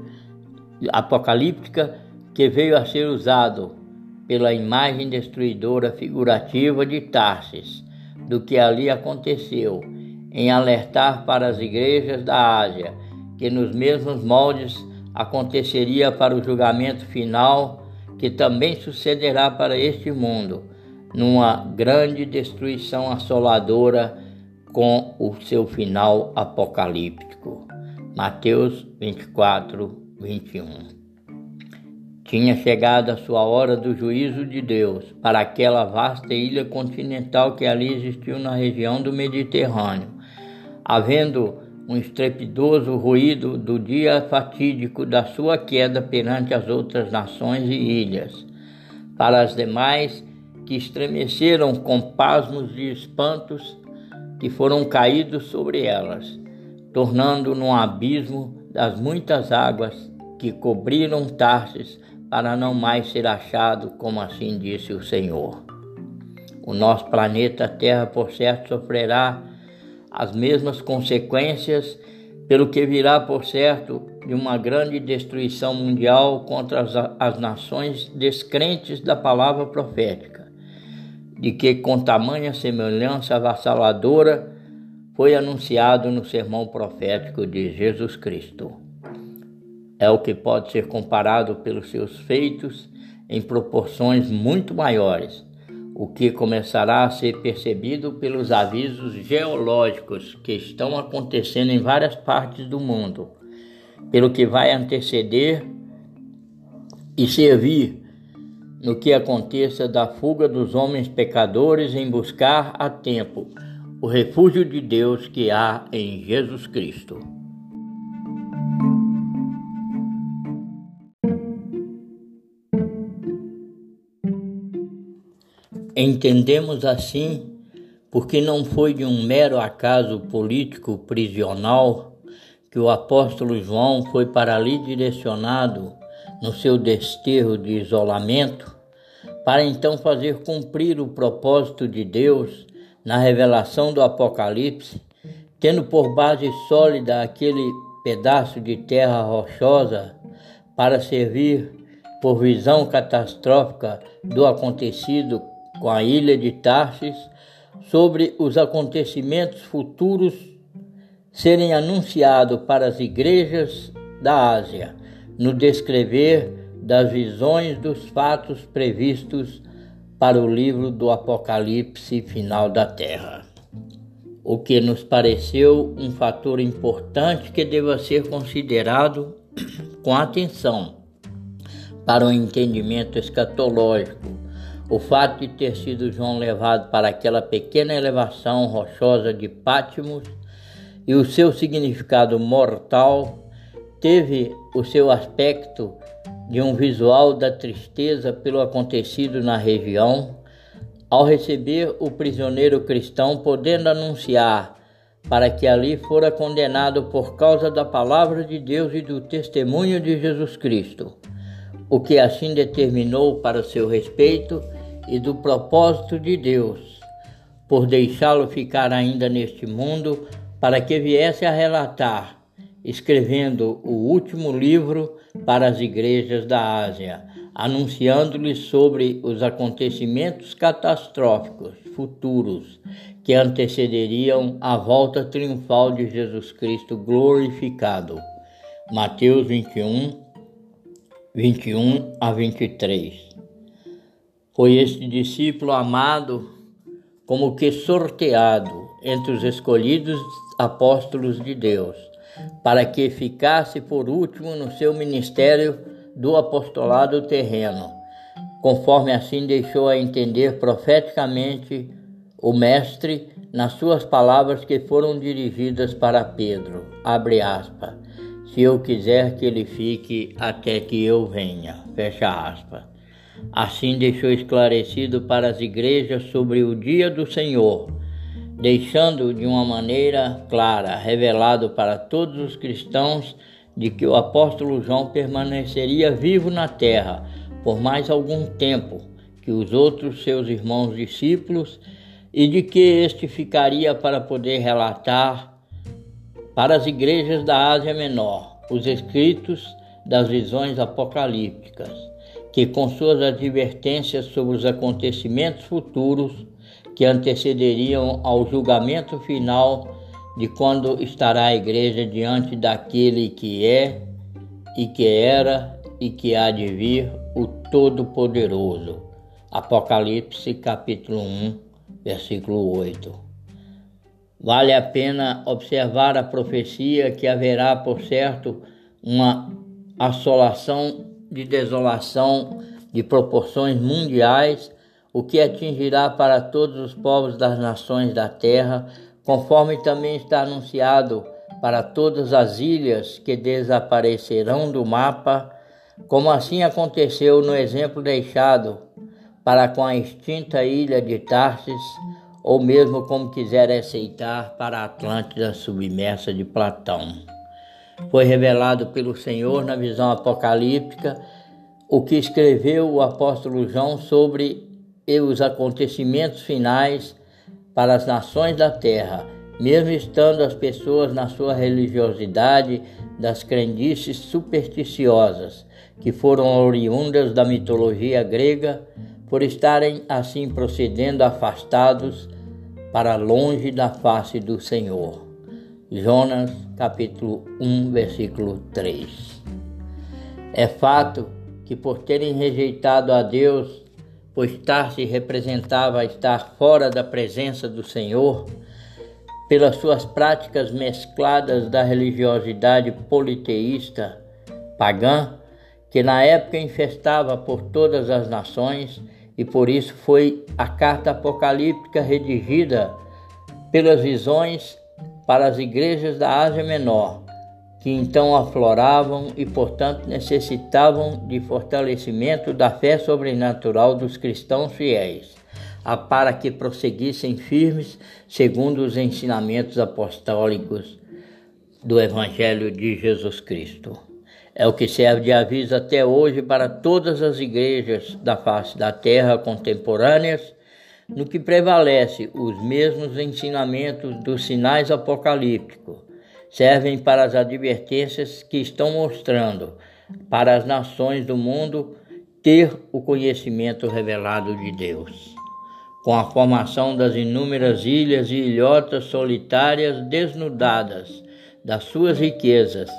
apocalíptica que veio a ser usado pela imagem destruidora figurativa de Tarsis do que ali aconteceu, em alertar para as igrejas da Ásia que nos mesmos moldes aconteceria para o julgamento final que também sucederá para este mundo, numa grande destruição assoladora com o seu final apocalíptico. Mateus 24, 21. Tinha chegado a sua hora do juízo de Deus para aquela vasta ilha continental que ali existiu na região do Mediterrâneo, havendo um estrepidoso ruído do dia fatídico da sua queda perante as outras nações e ilhas. Para as demais, que estremeceram com pasmos de espantos que foram caídos sobre elas, tornando num abismo das muitas águas que cobriram Tarsis para não mais ser achado, como assim disse o Senhor. O nosso planeta Terra, por certo, sofrerá as mesmas consequências, pelo que virá, por certo, de uma grande destruição mundial contra as, as nações descrentes da palavra profética, de que com tamanha semelhança avassaladora foi anunciado no sermão profético de Jesus Cristo. É o que pode ser comparado pelos seus feitos em proporções muito maiores, o que começará a ser percebido pelos avisos geológicos que estão acontecendo em várias partes do mundo, pelo que vai anteceder e servir no que aconteça da fuga dos homens pecadores em buscar a tempo o refúgio de Deus que há em Jesus Cristo. Entendemos assim porque não foi de um mero acaso político prisional que o apóstolo João foi para ali direcionado no seu desterro de isolamento, para então fazer cumprir o propósito de Deus na revelação do Apocalipse, tendo por base sólida aquele pedaço de terra rochosa para servir por visão catastrófica do acontecido com a ilha de Tarsis sobre os acontecimentos futuros serem anunciados para as igrejas da Ásia, no descrever das visões dos fatos previstos para o livro do Apocalipse final da Terra. O que nos pareceu um fator importante que deva ser considerado com atenção para o entendimento escatológico o fato de ter sido João levado para aquela pequena elevação rochosa de Pátimos e o seu significado mortal teve o seu aspecto de um visual da tristeza pelo acontecido na região, ao receber o prisioneiro cristão, podendo anunciar para que ali fora condenado por causa da palavra de Deus e do testemunho de Jesus Cristo, o que assim determinou para seu respeito e do propósito de Deus, por deixá-lo ficar ainda neste mundo, para que viesse a relatar, escrevendo o último livro para as igrejas da Ásia, anunciando-lhes sobre os acontecimentos catastróficos futuros que antecederiam a volta triunfal de Jesus Cristo glorificado. Mateus 21, 21 a 23. Foi este discípulo amado como que sorteado entre os escolhidos apóstolos de Deus, para que ficasse por último no seu ministério do apostolado terreno, conforme assim deixou a entender profeticamente o Mestre nas suas palavras que foram dirigidas para Pedro. Abre aspas. Se eu quiser que ele fique até que eu venha. Fecha aspas. Assim deixou esclarecido para as igrejas sobre o dia do Senhor, deixando de uma maneira clara, revelado para todos os cristãos, de que o apóstolo João permaneceria vivo na terra por mais algum tempo que os outros seus irmãos discípulos e de que este ficaria para poder relatar para as igrejas da Ásia Menor os escritos das visões apocalípticas que, com suas advertências sobre os acontecimentos futuros que antecederiam ao julgamento final de quando estará a igreja diante daquele que é e que era e que há de vir, o Todo-Poderoso. Apocalipse capítulo 1, versículo 8. Vale a pena observar a profecia que haverá, por certo, uma assolação de desolação de proporções mundiais, o que atingirá para todos os povos das nações da terra, conforme também está anunciado para todas as ilhas que desaparecerão do mapa, como assim aconteceu no exemplo deixado para com a extinta ilha de Tarsis, ou mesmo como quiser aceitar para a Atlântida submersa de Platão. Foi revelado pelo Senhor na visão apocalíptica o que escreveu o apóstolo João sobre os acontecimentos finais para as nações da terra, mesmo estando as pessoas na sua religiosidade das crendices supersticiosas, que foram oriundas da mitologia grega, por estarem assim procedendo afastados para longe da face do Senhor. Jonas capítulo 1, versículo 3. É fato que por terem rejeitado a Deus, pois Tarse representava estar fora da presença do Senhor, pelas suas práticas mescladas da religiosidade politeísta pagã, que na época infestava por todas as nações, e por isso foi a carta apocalíptica redigida pelas visões para as igrejas da Ásia Menor, que então afloravam e, portanto, necessitavam de fortalecimento da fé sobrenatural dos cristãos fiéis, para que prosseguissem firmes segundo os ensinamentos apostólicos do Evangelho de Jesus Cristo. É o que serve de aviso até hoje para todas as igrejas da face da terra contemporâneas, no que prevalece os mesmos ensinamentos dos sinais apocalípticos servem para as advertências que estão mostrando para as nações do mundo ter o conhecimento revelado de Deus. Com a formação das inúmeras ilhas e ilhotas solitárias desnudadas das suas riquezas,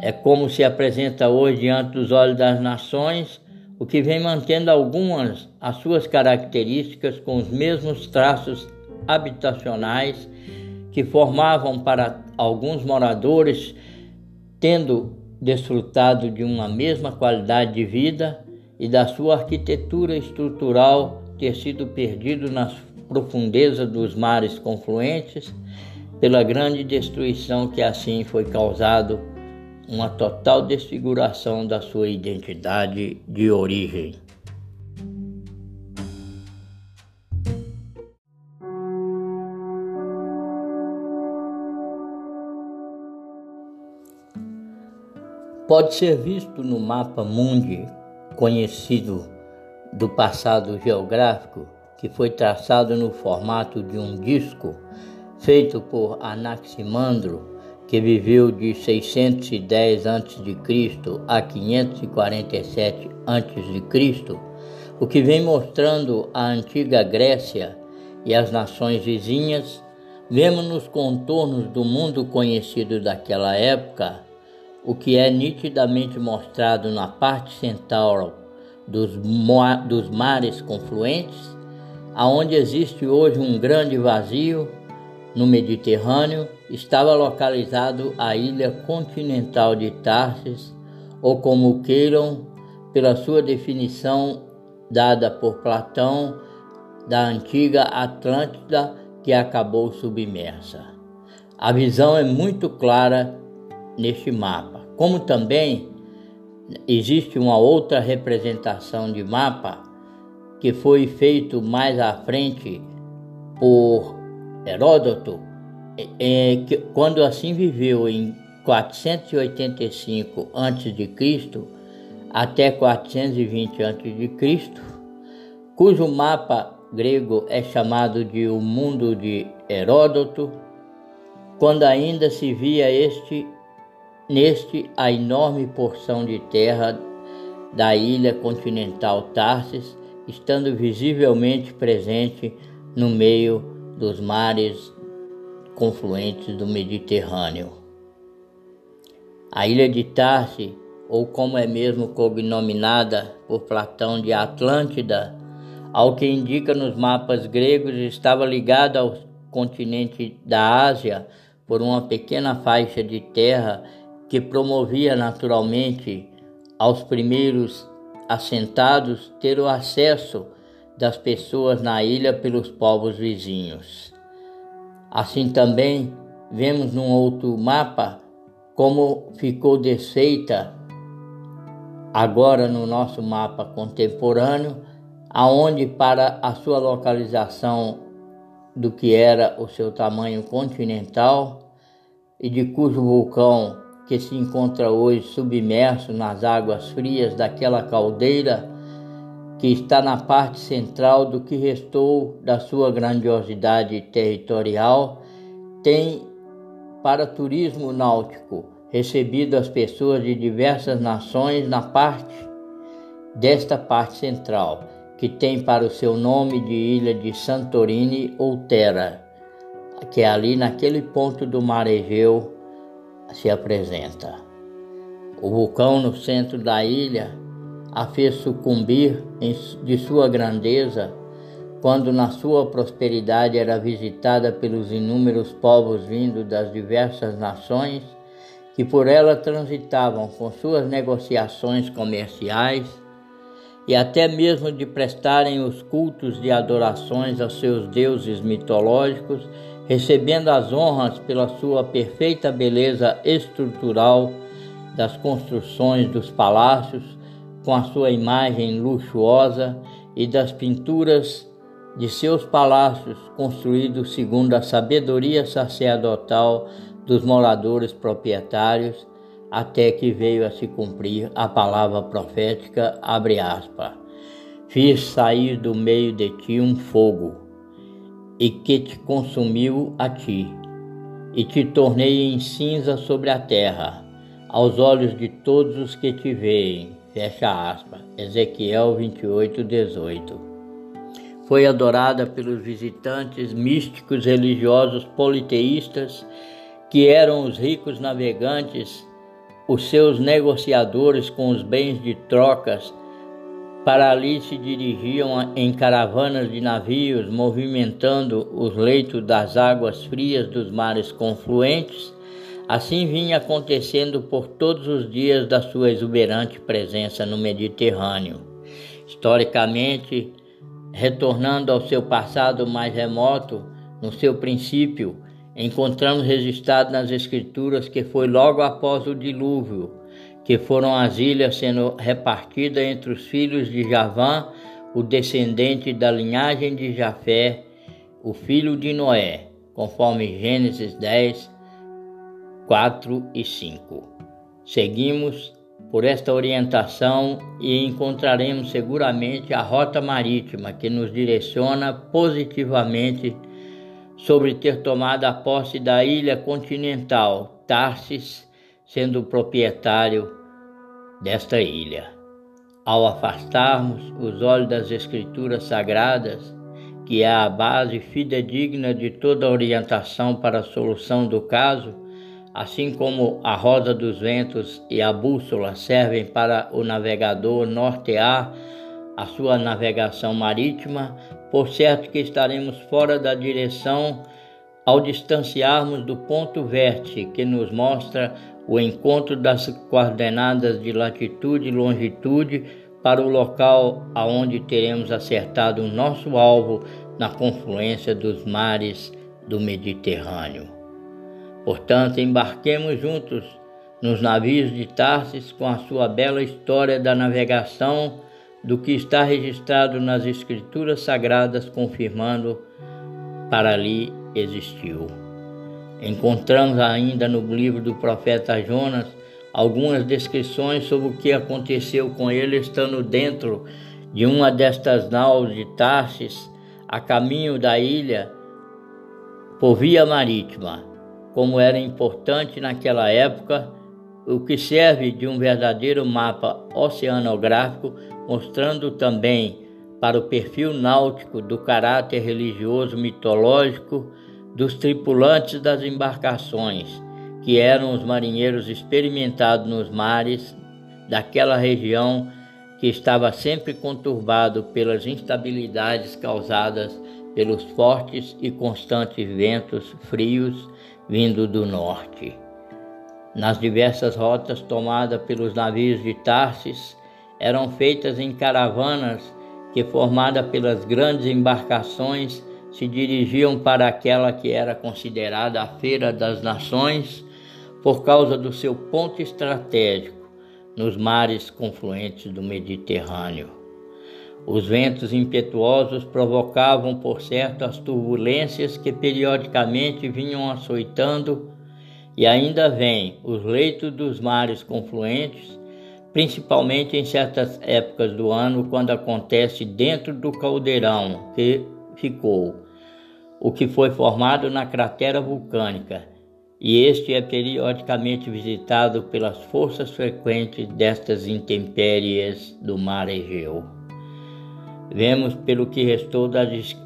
é como se apresenta hoje diante dos olhos das nações o que vem mantendo algumas as suas características com os mesmos traços habitacionais que formavam para alguns moradores, tendo desfrutado de uma mesma qualidade de vida e da sua arquitetura estrutural ter sido perdido nas profundezas dos mares confluentes pela grande destruição que assim foi causado uma total desfiguração da sua identidade de origem. pode ser visto no mapa mundi conhecido do passado geográfico, que foi traçado no formato de um disco feito por Anaximandro, que viveu de 610 a.C. a 547 a.C., o que vem mostrando a antiga Grécia e as nações vizinhas, vemos nos contornos do mundo conhecido daquela época o que é nitidamente mostrado na parte central dos, dos mares confluentes, aonde existe hoje um grande vazio no Mediterrâneo, estava localizado a ilha continental de Tarsis, ou como queiram, pela sua definição dada por Platão da antiga Atlântida que acabou submersa. A visão é muito clara neste mapa. Como também existe uma outra representação de mapa que foi feito mais à frente por Heródoto, é, que, quando assim viveu em 485 a.C. até 420 a.C., cujo mapa grego é chamado de O Mundo de Heródoto, quando ainda se via este Neste, a enorme porção de terra da ilha continental Tarsis, estando visivelmente presente no meio dos mares confluentes do Mediterrâneo. A ilha de Tarsis, ou como é mesmo cognominada por Platão de Atlântida, ao que indica nos mapas gregos, estava ligada ao continente da Ásia por uma pequena faixa de terra que promovia naturalmente aos primeiros assentados ter o acesso das pessoas na ilha pelos povos vizinhos. Assim também vemos num outro mapa como ficou desfeita agora no nosso mapa contemporâneo aonde para a sua localização do que era o seu tamanho continental e de cujo vulcão que se encontra hoje submerso nas águas frias daquela caldeira que está na parte central do que restou da sua grandiosidade territorial, tem para turismo náutico recebido as pessoas de diversas nações na parte desta parte central, que tem para o seu nome de ilha de Santorini ou Terra, que é ali naquele ponto do mar Egeu se apresenta. O vulcão no centro da ilha a fez sucumbir de sua grandeza quando na sua prosperidade era visitada pelos inúmeros povos vindos das diversas nações que por ela transitavam com suas negociações comerciais e até mesmo de prestarem os cultos de adorações aos seus deuses mitológicos, recebendo as honras pela sua perfeita beleza estrutural das construções dos palácios, com a sua imagem luxuosa e das pinturas de seus palácios construídos segundo a sabedoria sacerdotal dos moradores proprietários, até que veio a se cumprir a palavra profética, abre aspas, fiz sair do meio de ti um fogo, e que te consumiu a ti, e te tornei em cinza sobre a terra, aos olhos de todos os que te veem. Fecha aspas. Ezequiel 28, 18. Foi adorada pelos visitantes místicos religiosos politeístas que eram os ricos navegantes, os seus negociadores com os bens de trocas, para ali se dirigiam em caravanas de navios, movimentando os leitos das águas frias dos mares confluentes. Assim vinha acontecendo por todos os dias da sua exuberante presença no Mediterrâneo. Historicamente, retornando ao seu passado mais remoto, no seu princípio, encontramos registrado nas Escrituras que foi logo após o dilúvio que foram as ilhas sendo repartidas entre os filhos de Javã, o descendente da linhagem de Jafé, o filho de Noé, conforme Gênesis 10, 4 e 5. Seguimos por esta orientação e encontraremos seguramente a rota marítima que nos direciona positivamente sobre ter tomado a posse da ilha continental, Tarsis, sendo o proprietário desta ilha. Ao afastarmos os olhos das Escrituras Sagradas, que é a base fidedigna de toda orientação para a solução do caso, assim como a roda dos ventos e a bússola servem para o navegador nortear a sua navegação marítima, por certo que estaremos fora da direção ao distanciarmos do ponto vértice que nos mostra o encontro das coordenadas de latitude e longitude para o local aonde teremos acertado o nosso alvo na confluência dos mares do Mediterrâneo. Portanto, embarquemos juntos nos navios de Tarsis com a sua bela história da navegação do que está registrado nas Escrituras Sagradas, confirmando para ali existiu. Encontramos ainda no livro do profeta Jonas algumas descrições sobre o que aconteceu com ele estando dentro de uma destas naus de Tarsis a caminho da ilha por via marítima, como era importante naquela época, o que serve de um verdadeiro mapa oceanográfico mostrando também para o perfil náutico do caráter religioso mitológico dos tripulantes das embarcações, que eram os marinheiros experimentados nos mares daquela região que estava sempre conturbado pelas instabilidades causadas pelos fortes e constantes ventos frios vindo do norte. Nas diversas rotas tomadas pelos navios de Tarsis, eram feitas em caravanas que, formadas pelas grandes embarcações, se dirigiam para aquela que era considerada a Feira das Nações por causa do seu ponto estratégico nos mares confluentes do Mediterrâneo. Os ventos impetuosos provocavam, por certo, as turbulências que periodicamente vinham açoitando e ainda vêm os leitos dos mares confluentes, principalmente em certas épocas do ano, quando acontece dentro do caldeirão que ficou, o que foi formado na cratera vulcânica, e este é periodicamente visitado pelas forças frequentes destas intempéries do mar Egeu. Vemos pelo que restou da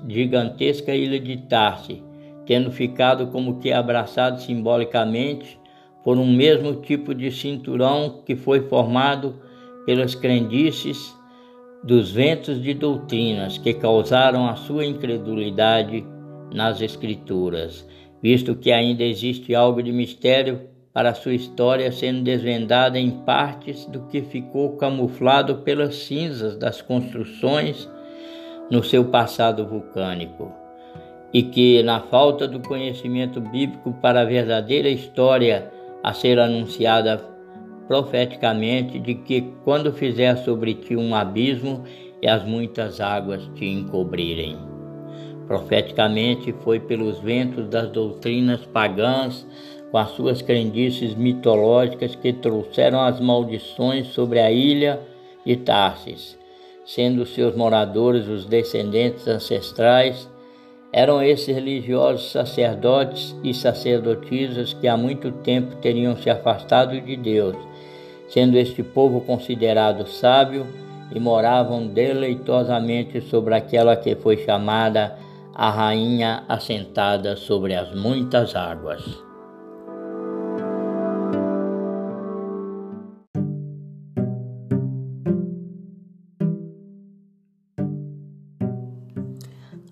gigantesca ilha de Tarse, tendo ficado como que abraçado simbolicamente por um mesmo tipo de cinturão que foi formado pelas crendices dos ventos de doutrinas que causaram a sua incredulidade nas Escrituras, visto que ainda existe algo de mistério para sua história sendo desvendada em partes do que ficou camuflado pelas cinzas das construções no seu passado vulcânico, e que, na falta do conhecimento bíblico para a verdadeira história a ser anunciada profeticamente, de que quando fizer sobre ti um abismo e as muitas águas te encobrirem. Profeticamente foi pelos ventos das doutrinas pagãs, com as suas crendices mitológicas que trouxeram as maldições sobre a ilha de Tarsis sendo seus moradores os descendentes ancestrais, eram esses religiosos sacerdotes e sacerdotisas que há muito tempo teriam se afastado de Deus, sendo este povo considerado sábio e moravam deleitosamente sobre aquela que foi chamada a rainha assentada sobre as muitas águas.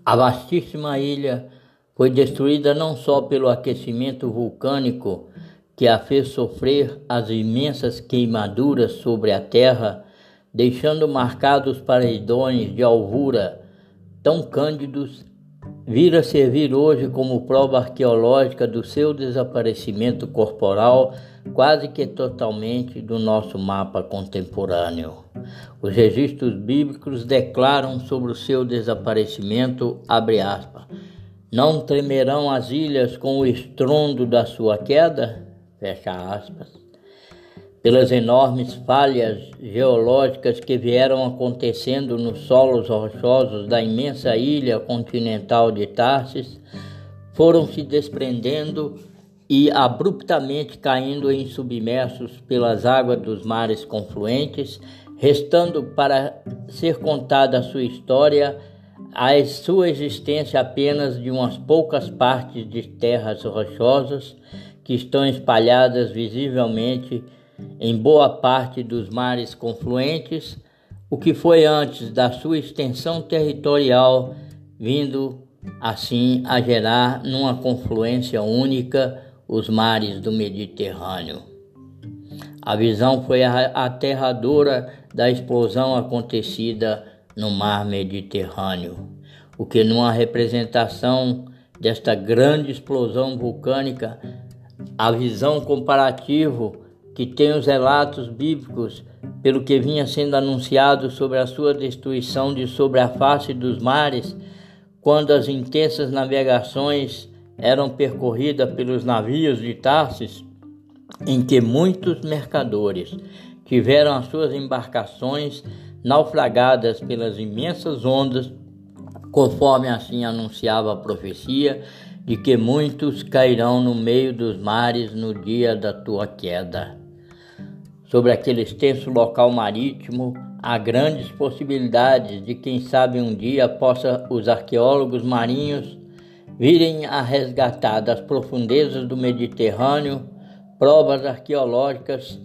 A vastíssima ilha foi destruída não só pelo aquecimento vulcânico que a fez sofrer as imensas queimaduras sobre a terra, deixando marcados paredões de alvura tão cândidos, vira servir hoje como prova arqueológica do seu desaparecimento corporal quase que totalmente do nosso mapa contemporâneo. Os registros bíblicos declaram sobre o seu desaparecimento, aspas, não tremerão as ilhas com o estrondo da sua queda? Fecha aspas. Pelas enormes falhas geológicas que vieram acontecendo nos solos rochosos da imensa ilha continental de Tarsis, foram se desprendendo e abruptamente caindo em submersos pelas águas dos mares confluentes, restando para ser contada a sua história a sua existência apenas de umas poucas partes de terras rochosas que estão espalhadas visivelmente em boa parte dos mares confluentes, o que foi antes da sua extensão territorial, vindo assim a gerar numa confluência única os mares do Mediterrâneo. A visão foi aterradora da explosão acontecida no mar Mediterrâneo, o que numa representação desta grande explosão vulcânica, a visão comparativa que tem os relatos bíblicos pelo que vinha sendo anunciado sobre a sua destruição de sobre a face dos mares, quando as intensas navegações eram percorridas pelos navios de Tarsis, em que muitos mercadores tiveram as suas embarcações naufragadas pelas imensas ondas, conforme assim anunciava a profecia de que muitos cairão no meio dos mares no dia da tua queda. Sobre aquele extenso local marítimo, há grandes possibilidades de quem sabe um dia possa os arqueólogos marinhos virem a resgatar das profundezas do Mediterrâneo provas arqueológicas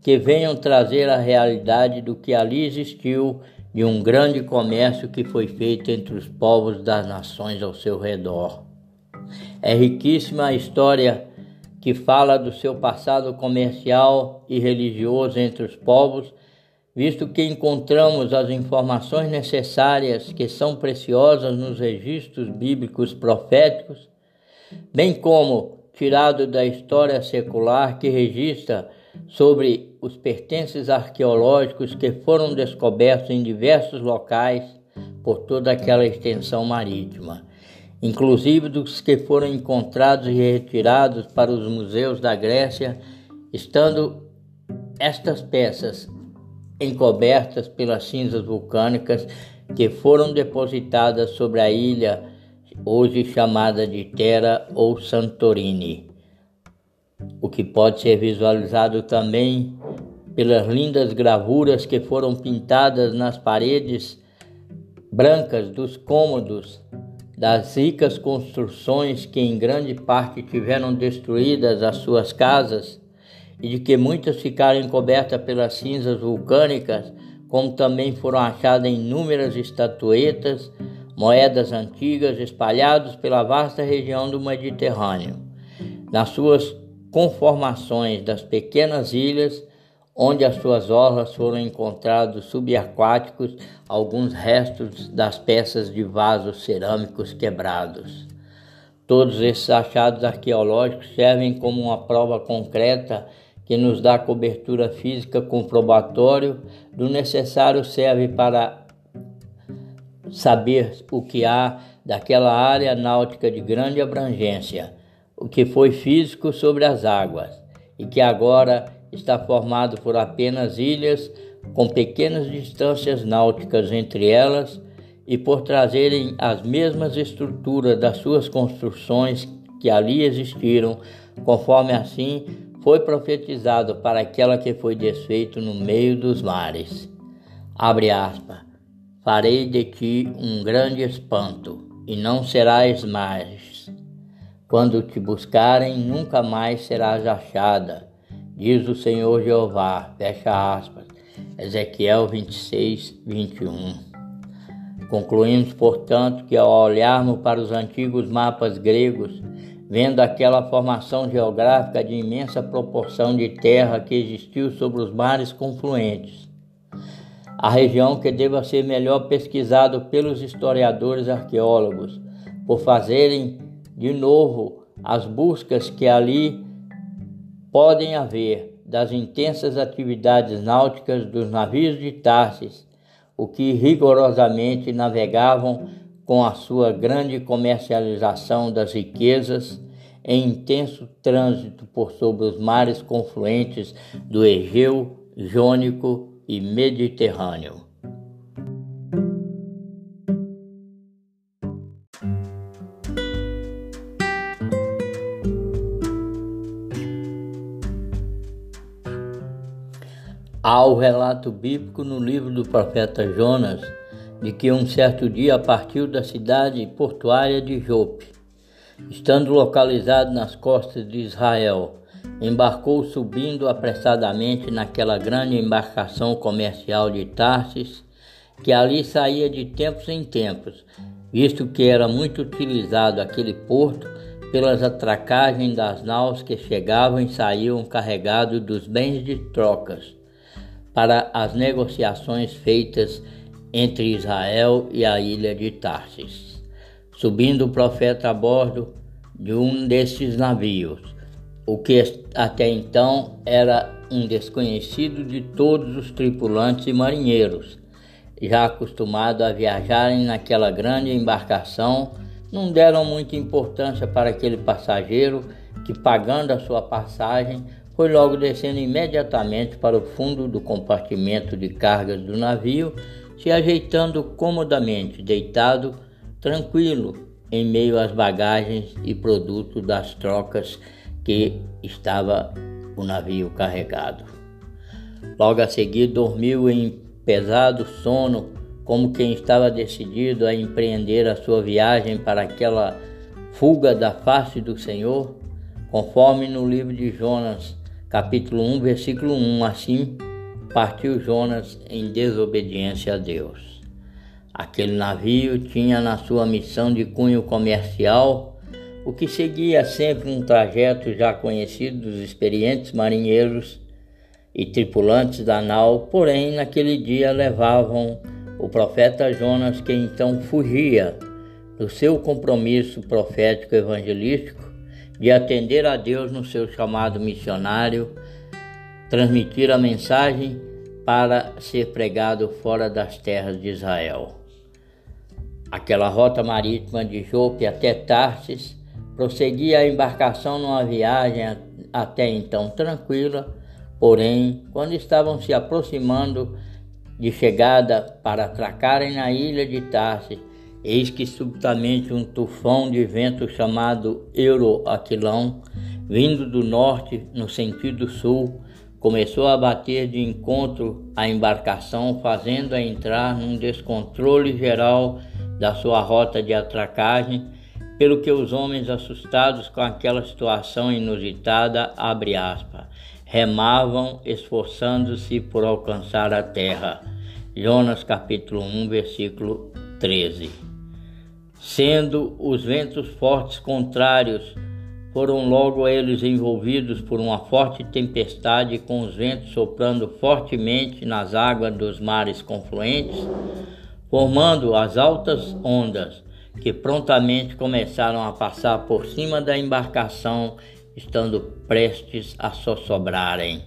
que venham trazer a realidade do que ali existiu de um grande comércio que foi feito entre os povos das nações ao seu redor. É riquíssima a história que fala do seu passado comercial e religioso entre os povos visto que encontramos as informações necessárias que são preciosas nos registros bíblicos proféticos, bem como tirado da história secular que registra sobre os pertences arqueológicos que foram descobertos em diversos locais por toda aquela extensão marítima, inclusive dos que foram encontrados e retirados para os museus da Grécia, estando estas peças encobertas pelas cinzas vulcânicas que foram depositadas sobre a ilha hoje chamada de Terra ou Santorini, o que pode ser visualizado também pelas lindas gravuras que foram pintadas nas paredes brancas dos cômodos das ricas construções que em grande parte tiveram destruídas as suas casas e de que muitas ficaram encobertas pelas cinzas vulcânicas, como também foram achadas inúmeras estatuetas, moedas antigas espalhadas pela vasta região do Mediterrâneo. Nas suas conformações das pequenas ilhas, onde as suas orlas foram encontrados subaquáticos alguns restos das peças de vasos cerâmicos quebrados. Todos esses achados arqueológicos servem como uma prova concreta que nos dá cobertura física comprobatório do necessário serve para saber o que há daquela área náutica de grande abrangência, o que foi físico sobre as águas e que agora está formado por apenas ilhas com pequenas distâncias náuticas entre elas e por trazerem as mesmas estruturas das suas construções que ali existiram, conforme assim foi profetizado para aquela que foi desfeito no meio dos mares. Abre aspas. Farei de ti um grande espanto, e não serás mais. Quando te buscarem, nunca mais serás achada, diz o Senhor Jeová. Fecha aspas. Ezequiel 26, 21. Concluímos, portanto, que ao olharmos para os antigos mapas gregos, vendo aquela formação geográfica de imensa proporção de terra que existiu sobre os mares confluentes. A região que deva ser melhor pesquisado pelos historiadores arqueólogos, por fazerem de novo as buscas que ali podem haver das intensas atividades náuticas dos navios de Tarsis, o que rigorosamente navegavam com a sua grande comercialização das riquezas em intenso trânsito por sobre os mares confluentes do Egeu, Jônico e Mediterrâneo. Há o relato bíblico no livro do profeta Jonas de que um certo dia partiu da cidade portuária de Jope. Estando localizado nas costas de Israel, embarcou subindo apressadamente naquela grande embarcação comercial de Tarsis, que ali saía de tempos em tempos, visto que era muito utilizado aquele porto pelas atracagens das naus que chegavam e saíam carregados dos bens de trocas para as negociações feitas entre Israel e a ilha de Tarsis. Subindo o profeta a bordo de um desses navios, o que até então era um desconhecido de todos os tripulantes e marinheiros, já acostumados a viajarem naquela grande embarcação, não deram muita importância para aquele passageiro que, pagando a sua passagem, foi logo descendo imediatamente para o fundo do compartimento de cargas do navio se ajeitando comodamente, deitado, tranquilo, em meio às bagagens e produtos das trocas que estava o navio carregado. Logo a seguir dormiu em pesado sono, como quem estava decidido a empreender a sua viagem para aquela fuga da face do Senhor, conforme no livro de Jonas, capítulo 1, versículo 1, assim partiu Jonas em desobediência a Deus. Aquele navio tinha na sua missão de cunho comercial o que seguia sempre um trajeto já conhecido dos experientes marinheiros e tripulantes da nau, porém naquele dia levavam o profeta Jonas, que então fugia do seu compromisso profético evangelístico de atender a Deus no seu chamado missionário transmitir a mensagem para ser pregado fora das terras de Israel. Aquela rota marítima de Jope até Tarsis prosseguia a embarcação numa viagem até então tranquila, porém, quando estavam se aproximando de chegada para atracarem na ilha de Tarsis, eis que subitamente um tufão de vento chamado Euroaquilão, vindo do norte no sentido sul, começou a bater de encontro à embarcação, fazendo-a entrar num descontrole geral da sua rota de atracagem, pelo que os homens assustados com aquela situação inusitada, abre aspas, remavam esforçando-se por alcançar a terra. Jonas capítulo 1, versículo 13. Sendo os ventos fortes contrários foram logo eles envolvidos por uma forte tempestade, com os ventos soprando fortemente nas águas dos mares confluentes, formando as altas ondas que prontamente começaram a passar por cima da embarcação, estando prestes a sossobrarem.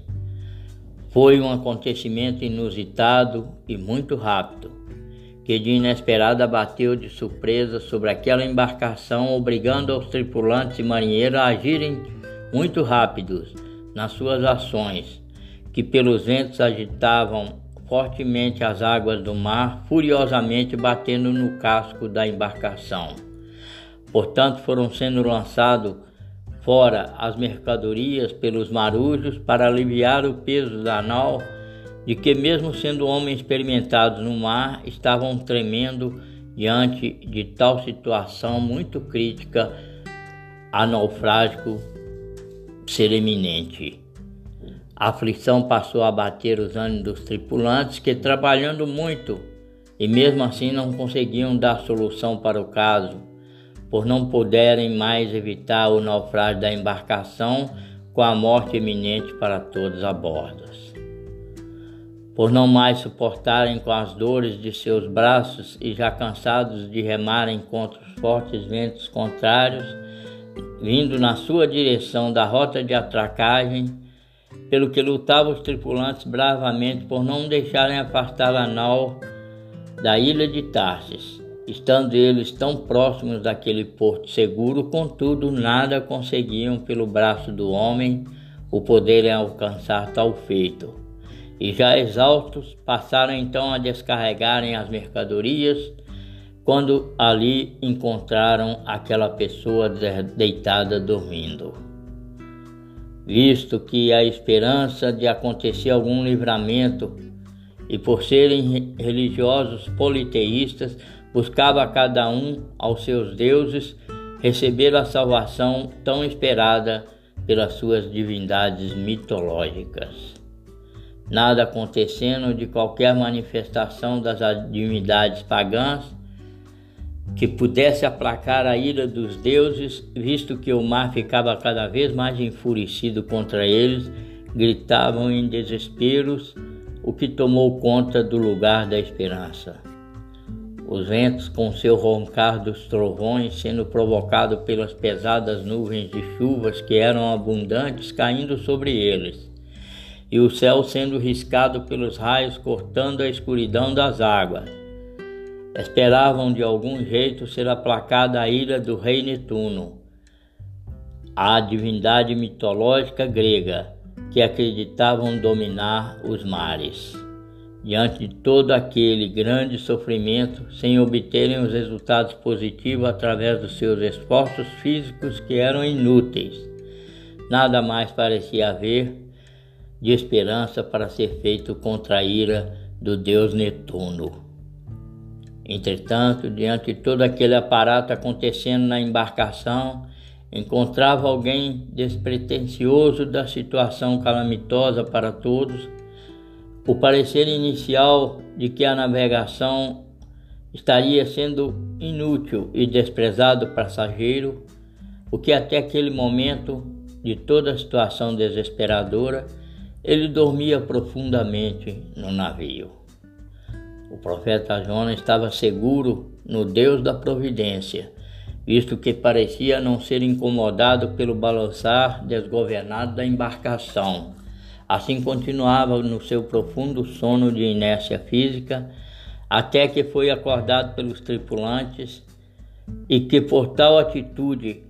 Foi um acontecimento inusitado e muito rápido que de inesperada bateu de surpresa sobre aquela embarcação, obrigando os tripulantes e marinheiros a agirem muito rápidos nas suas ações, que pelos ventos agitavam fortemente as águas do mar, furiosamente batendo no casco da embarcação. Portanto, foram sendo lançados fora as mercadorias pelos marujos para aliviar o peso da nau de que, mesmo sendo homens experimentados no mar, estavam tremendo diante de tal situação muito crítica, a naufrágio ser eminente. A aflição passou a bater os ânimos dos tripulantes que, trabalhando muito e mesmo assim não conseguiam dar solução para o caso, por não puderem mais evitar o naufrágio da embarcação com a morte iminente para todos a bordo por não mais suportarem com as dores de seus braços e já cansados de remarem contra os fortes ventos contrários, vindo na sua direção da rota de atracagem, pelo que lutavam os tripulantes bravamente por não deixarem afastar a nau da ilha de Tarsis. Estando eles tão próximos daquele porto seguro, contudo, nada conseguiam pelo braço do homem o poderem alcançar tal feito e já exaustos passaram então a descarregarem as mercadorias quando ali encontraram aquela pessoa deitada dormindo. Visto que a esperança de acontecer algum livramento e por serem religiosos politeístas, buscava cada um aos seus deuses receber a salvação tão esperada pelas suas divindades mitológicas nada acontecendo de qualquer manifestação das divindades pagãs que pudesse aplacar a ira dos deuses, visto que o mar ficava cada vez mais enfurecido contra eles, gritavam em desesperos, o que tomou conta do lugar da esperança. Os ventos, com seu roncar dos trovões, sendo provocados pelas pesadas nuvens de chuvas que eram abundantes, caindo sobre eles, e o céu sendo riscado pelos raios cortando a escuridão das águas. Esperavam de algum jeito ser aplacada a ira do rei Netuno, a divindade mitológica grega que acreditavam dominar os mares. Diante de todo aquele grande sofrimento, sem obterem os resultados positivos através dos seus esforços físicos que eram inúteis, nada mais parecia haver de esperança para ser feito contra a ira do deus Netuno. Entretanto, diante de todo aquele aparato acontecendo na embarcação, encontrava alguém despretensioso da situação calamitosa para todos, o parecer inicial de que a navegação estaria sendo inútil e desprezado passageiro, o que até aquele momento de toda a situação desesperadora ele dormia profundamente no navio. O profeta Jonas estava seguro no Deus da providência, visto que parecia não ser incomodado pelo balançar desgovernado da embarcação, Assim continuava no seu profundo sono de inércia física, até que foi acordado pelos tripulantes e que por tal atitude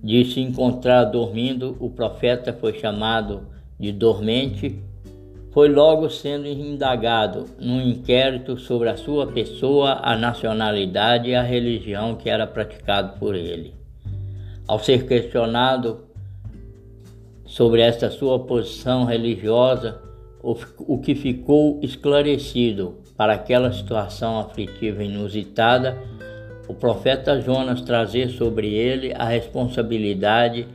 de se encontrar dormindo, o profeta foi chamado de dormente, foi logo sendo indagado num inquérito sobre a sua pessoa, a nacionalidade e a religião que era praticado por ele. Ao ser questionado sobre esta sua posição religiosa, o que ficou esclarecido para aquela situação aflitiva e inusitada, o profeta Jonas trazer sobre ele a responsabilidade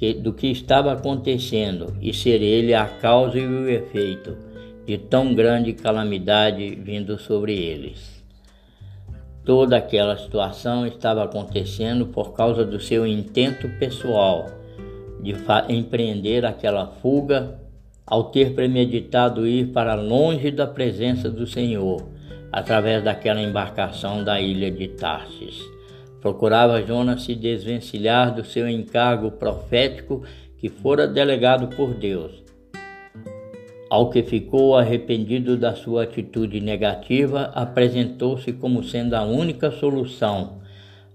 que, do que estava acontecendo e ser ele a causa e o efeito de tão grande calamidade vindo sobre eles. Toda aquela situação estava acontecendo por causa do seu intento pessoal de empreender aquela fuga ao ter premeditado ir para longe da presença do Senhor, através daquela embarcação da ilha de Tarsis. Procurava Jonas se desvencilhar do seu encargo profético que fora delegado por Deus. Ao que ficou arrependido da sua atitude negativa, apresentou-se como sendo a única solução,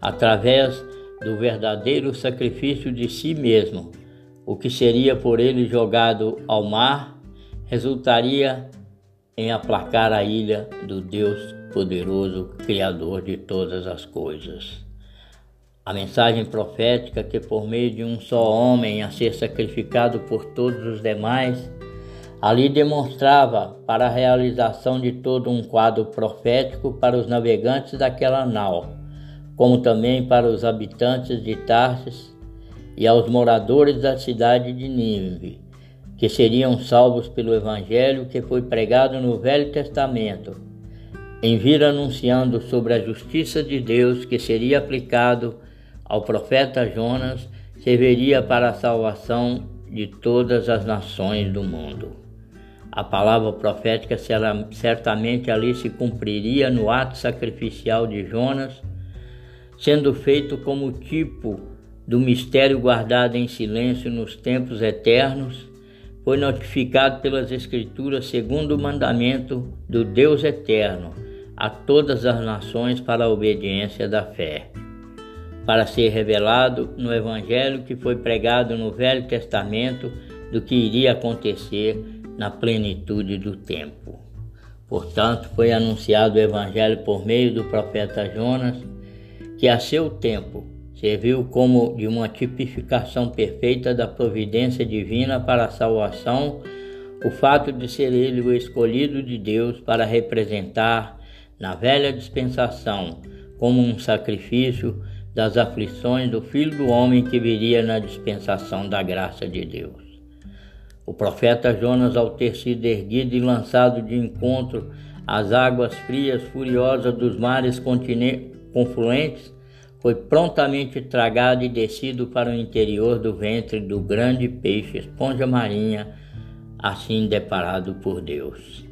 através do verdadeiro sacrifício de si mesmo. O que seria por ele jogado ao mar resultaria em aplacar a ilha do Deus poderoso, Criador de todas as coisas. A mensagem profética que por meio de um só homem a ser sacrificado por todos os demais, ali demonstrava para a realização de todo um quadro profético para os navegantes daquela nau, como também para os habitantes de Tarsis e aos moradores da cidade de Nínive, que seriam salvos pelo Evangelho que foi pregado no Velho Testamento, em vir anunciando sobre a justiça de Deus que seria aplicado ao profeta Jonas, serviria para a salvação de todas as nações do mundo. A palavra profética certamente ali se cumpriria no ato sacrificial de Jonas, sendo feito como tipo do mistério guardado em silêncio nos tempos eternos foi notificado pelas Escrituras segundo o mandamento do Deus eterno a todas as nações para a obediência da fé, para ser revelado no Evangelho que foi pregado no Velho Testamento do que iria acontecer na plenitude do tempo. Portanto, foi anunciado o Evangelho por meio do profeta Jonas, que a seu tempo serviu como de uma tipificação perfeita da providência divina para a salvação, o fato de ser ele o escolhido de Deus para representar, na velha dispensação, como um sacrifício das aflições do Filho do Homem que viria na dispensação da graça de Deus. O profeta Jonas, ao ter sido erguido e lançado de encontro às águas frias furiosas dos mares confluentes, foi prontamente tragado e descido para o interior do ventre do grande peixe esponja marinha, assim deparado por Deus.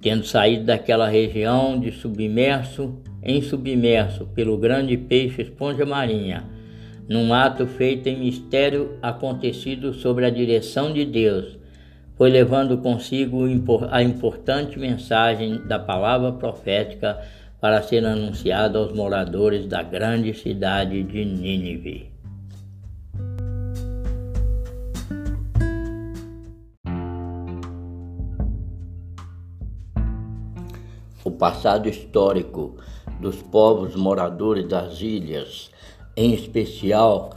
Tendo saído daquela região de submerso em submerso pelo grande peixe esponja marinha, num ato feito em mistério acontecido sobre a direção de Deus, foi levando consigo a importante mensagem da palavra profética para ser anunciado aos moradores da grande cidade de Nínive. O passado histórico dos povos moradores das ilhas, em especial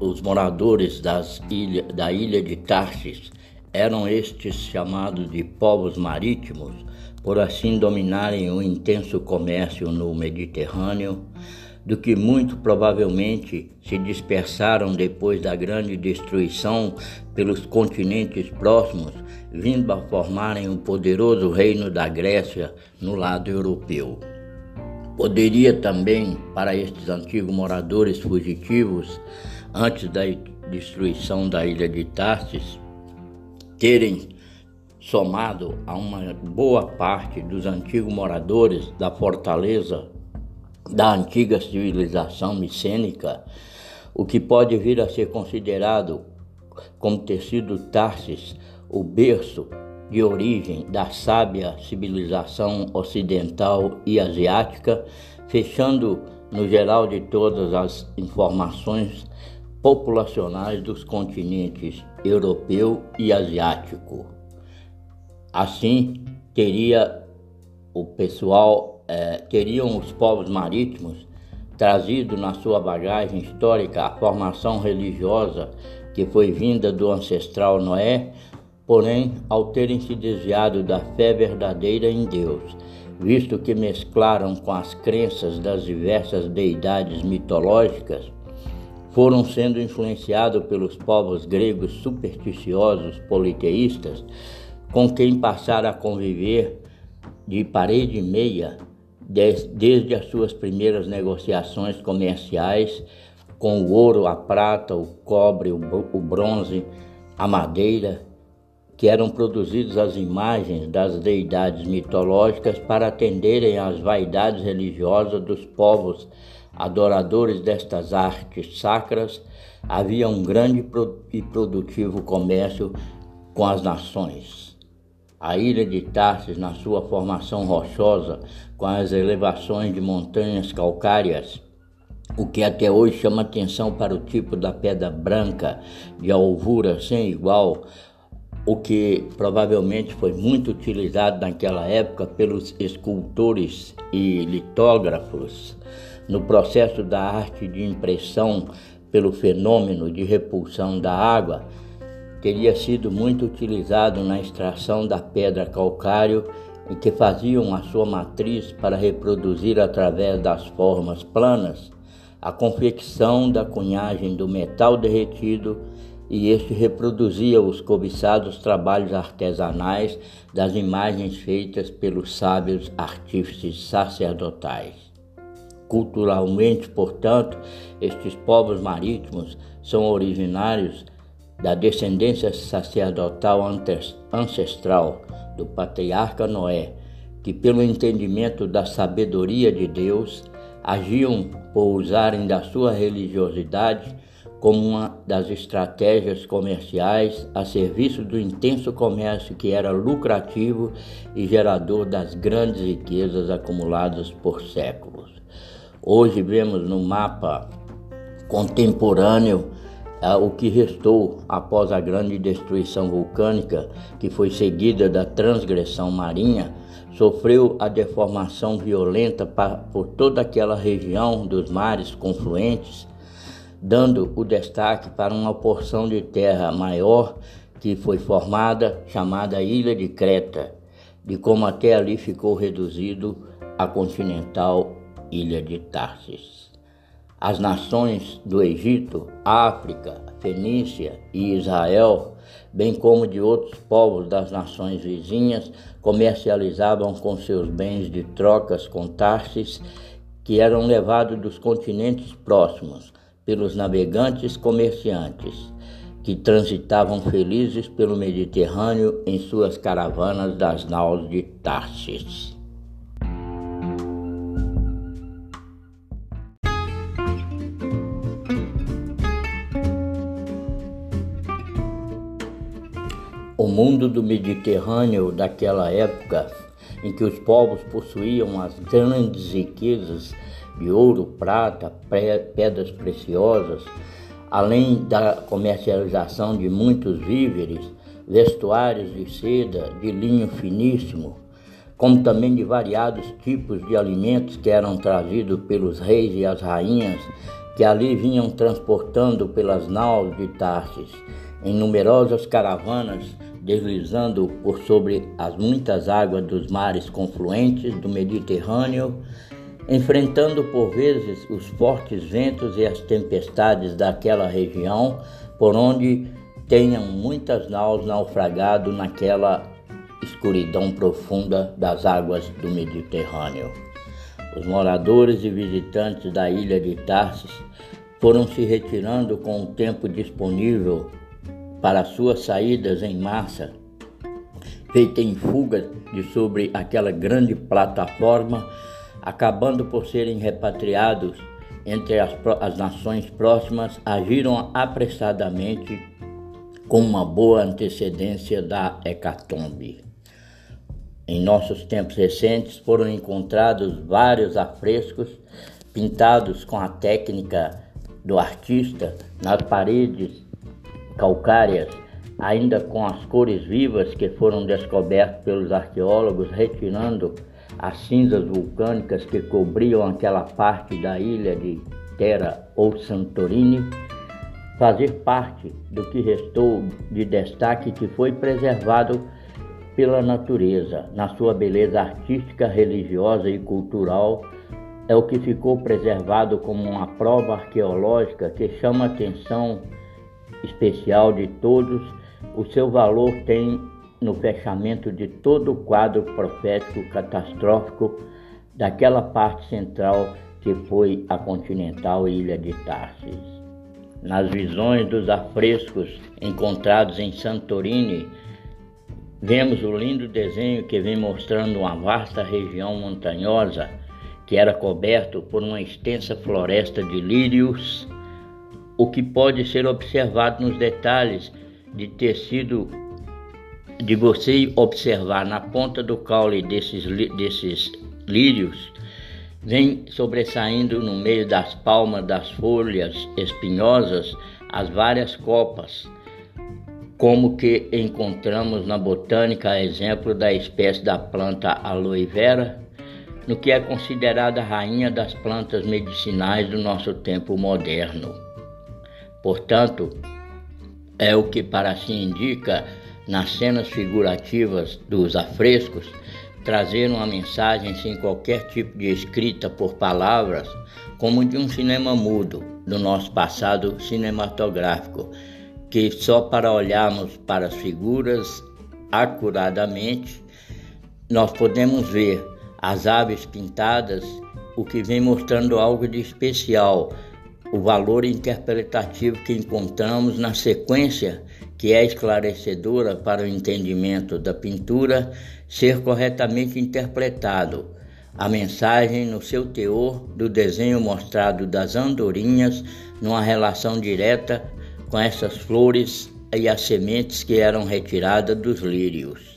os moradores das ilha, da ilha de Tarsis, eram estes chamados de povos marítimos, por assim dominarem o intenso comércio no Mediterrâneo, do que muito provavelmente se dispersaram depois da grande destruição pelos continentes próximos, vindo a formarem o poderoso reino da Grécia no lado europeu. Poderia também, para estes antigos moradores fugitivos, antes da destruição da ilha de Tarsis, terem somado a uma boa parte dos antigos moradores da fortaleza da antiga civilização micênica, o que pode vir a ser considerado como ter sido Tarsis o berço de origem da sábia civilização ocidental e asiática, fechando no geral de todas as informações populacionais dos continentes europeu e asiático. Assim, teria o pessoal, eh, teriam os povos marítimos trazido na sua bagagem histórica a formação religiosa que foi vinda do ancestral Noé, porém, ao terem se desviado da fé verdadeira em Deus, visto que mesclaram com as crenças das diversas deidades mitológicas, foram sendo influenciados pelos povos gregos supersticiosos politeístas, com quem passaram a conviver de parede e meia desde as suas primeiras negociações comerciais com o ouro, a prata, o cobre, o bronze, a madeira, que eram produzidos as imagens das deidades mitológicas para atenderem às vaidades religiosas dos povos adoradores destas artes sacras, havia um grande e produtivo comércio com as nações. A ilha de Tarsis, na sua formação rochosa, com as elevações de montanhas calcárias, o que até hoje chama atenção para o tipo da pedra branca de alvura sem igual, o que provavelmente foi muito utilizado naquela época pelos escultores e litógrafos no processo da arte de impressão pelo fenômeno de repulsão da água, teria sido muito utilizado na extração da pedra calcário em que faziam a sua matriz para reproduzir através das formas planas a confecção da cunhagem do metal derretido e este reproduzia os cobiçados trabalhos artesanais das imagens feitas pelos sábios artífices sacerdotais. Culturalmente, portanto, estes povos marítimos são originários da descendência sacerdotal ancestral do patriarca Noé, que, pelo entendimento da sabedoria de Deus, agiam por usarem da sua religiosidade como uma das estratégias comerciais a serviço do intenso comércio que era lucrativo e gerador das grandes riquezas acumuladas por séculos. Hoje vemos no mapa contemporâneo é, o que restou após a grande destruição vulcânica, que foi seguida da transgressão marinha, sofreu a deformação violenta por toda aquela região dos mares confluentes, dando o destaque para uma porção de terra maior que foi formada, chamada Ilha de Creta, de como até ali ficou reduzido a continental Ilha de Tarsis. As nações do Egito, África, Fenícia e Israel, bem como de outros povos das nações vizinhas, comercializavam com seus bens de trocas com Tarsis, que eram levados dos continentes próximos pelos navegantes comerciantes, que transitavam felizes pelo Mediterrâneo em suas caravanas das naus de Tarsis. O mundo do Mediterrâneo daquela época, em que os povos possuíam as grandes riquezas de ouro, prata, pedras preciosas, além da comercialização de muitos víveres, vestuários de seda, de linho finíssimo, como também de variados tipos de alimentos que eram trazidos pelos reis e as rainhas que ali vinham transportando pelas naus de Tarsis em numerosas caravanas deslizando por sobre as muitas águas dos mares confluentes do Mediterrâneo, enfrentando por vezes os fortes ventos e as tempestades daquela região, por onde tenham muitas naus naufragado naquela escuridão profunda das águas do Mediterrâneo. Os moradores e visitantes da ilha de Tarsis foram se retirando com o tempo disponível para suas saídas em massa, feita em fuga de sobre aquela grande plataforma, acabando por serem repatriados entre as, as nações próximas, agiram apressadamente com uma boa antecedência da hecatombe. Em nossos tempos recentes foram encontrados vários afrescos pintados com a técnica do artista nas paredes calcárias, ainda com as cores vivas que foram descobertas pelos arqueólogos, retirando as cinzas vulcânicas que cobriam aquela parte da ilha de Terra ou Santorini, fazer parte do que restou de destaque que foi preservado pela natureza, na sua beleza artística, religiosa e cultural, é o que ficou preservado como uma prova arqueológica que chama a atenção especial de todos. O seu valor tem no fechamento de todo o quadro profético catastrófico daquela parte central que foi a continental ilha de Tarsis. Nas visões dos afrescos encontrados em Santorini, vemos o lindo desenho que vem mostrando uma vasta região montanhosa que era coberto por uma extensa floresta de lírios, o que pode ser observado nos detalhes de ter sido de você observar na ponta do caule desses, desses lírios, vem sobressaindo no meio das palmas das folhas espinhosas as várias copas, como que encontramos na botânica exemplo da espécie da planta aloe vera, no que é considerada a rainha das plantas medicinais do nosso tempo moderno. Portanto, é o que para si indica nas cenas figurativas dos afrescos, trazer uma mensagem sem qualquer tipo de escrita por palavras, como de um cinema mudo do nosso passado cinematográfico, que só para olharmos para as figuras acuradamente nós podemos ver as aves pintadas, o que vem mostrando algo de especial, o valor interpretativo que encontramos na sequência que é esclarecedora para o entendimento da pintura, ser corretamente interpretado. A mensagem no seu teor do desenho mostrado das andorinhas numa relação direta com essas flores e as sementes que eram retiradas dos lírios.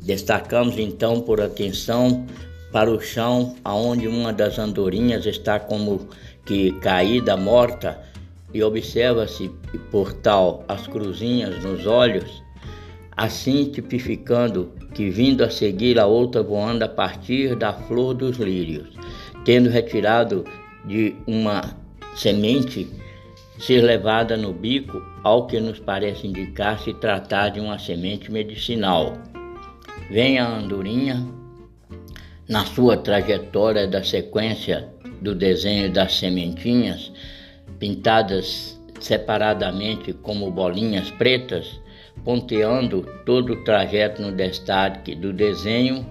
Destacamos então por atenção para o chão aonde uma das andorinhas está como que caída morta e observa-se por tal as cruzinhas nos olhos, assim tipificando que vindo a seguir a outra voando a partir da flor dos lírios, tendo retirado de uma semente ser levada no bico, ao que nos parece indicar se tratar de uma semente medicinal. Vem a andorinha na sua trajetória da sequência do desenho das sementinhas, pintadas separadamente como bolinhas pretas, ponteando todo o trajeto no destaque do desenho,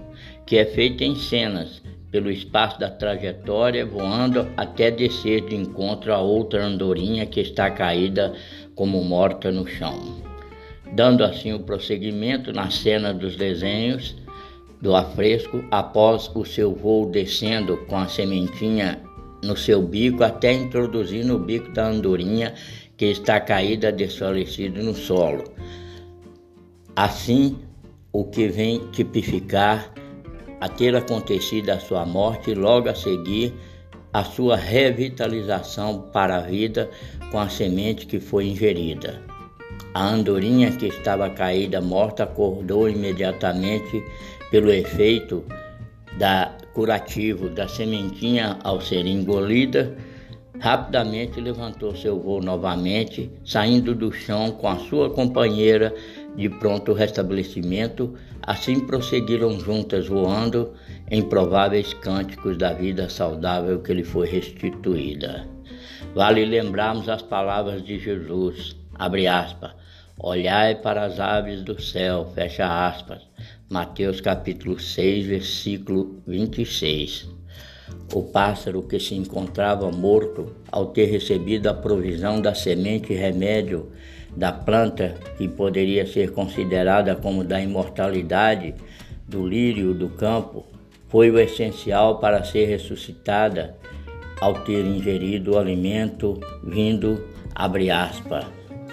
que é feito em cenas, pelo espaço da trajetória, voando até descer de encontro a outra andorinha que está caída como morta no chão. Dando assim o prosseguimento na cena dos desenhos do afresco, após o seu voo descendo com a sementinha no seu bico até introduzir no bico da andorinha que está caída desfalecida no solo. Assim, o que vem tipificar a ter acontecido a sua morte e logo a seguir a sua revitalização para a vida com a semente que foi ingerida. A andorinha que estava caída morta acordou imediatamente pelo efeito da curativo da sementinha ao ser engolida, rapidamente levantou seu voo novamente, saindo do chão com a sua companheira de pronto restabelecimento. Assim prosseguiram juntas voando em prováveis cânticos da vida saudável que lhe foi restituída. Vale lembrarmos as palavras de Jesus, abre aspas, olhai para as aves do céu, fecha aspas, Mateus capítulo 6, versículo 26. O pássaro que se encontrava morto ao ter recebido a provisão da semente e remédio da planta que poderia ser considerada como da imortalidade do lírio do campo, foi o essencial para ser ressuscitada ao ter ingerido o alimento vindo, abre aspas,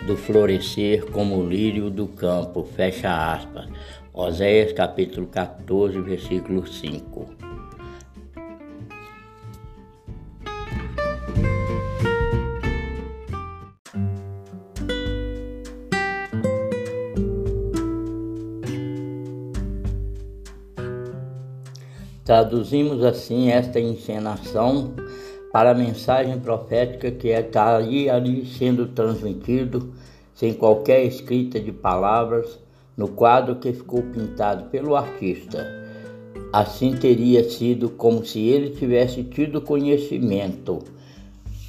do florescer como o lírio do campo. Fecha aspas. Oséias capítulo 14, versículo 5. Traduzimos assim esta encenação para a mensagem profética que está é, ali, ali sendo transmitido, sem qualquer escrita de palavras, no quadro que ficou pintado pelo artista. Assim teria sido como se ele tivesse tido conhecimento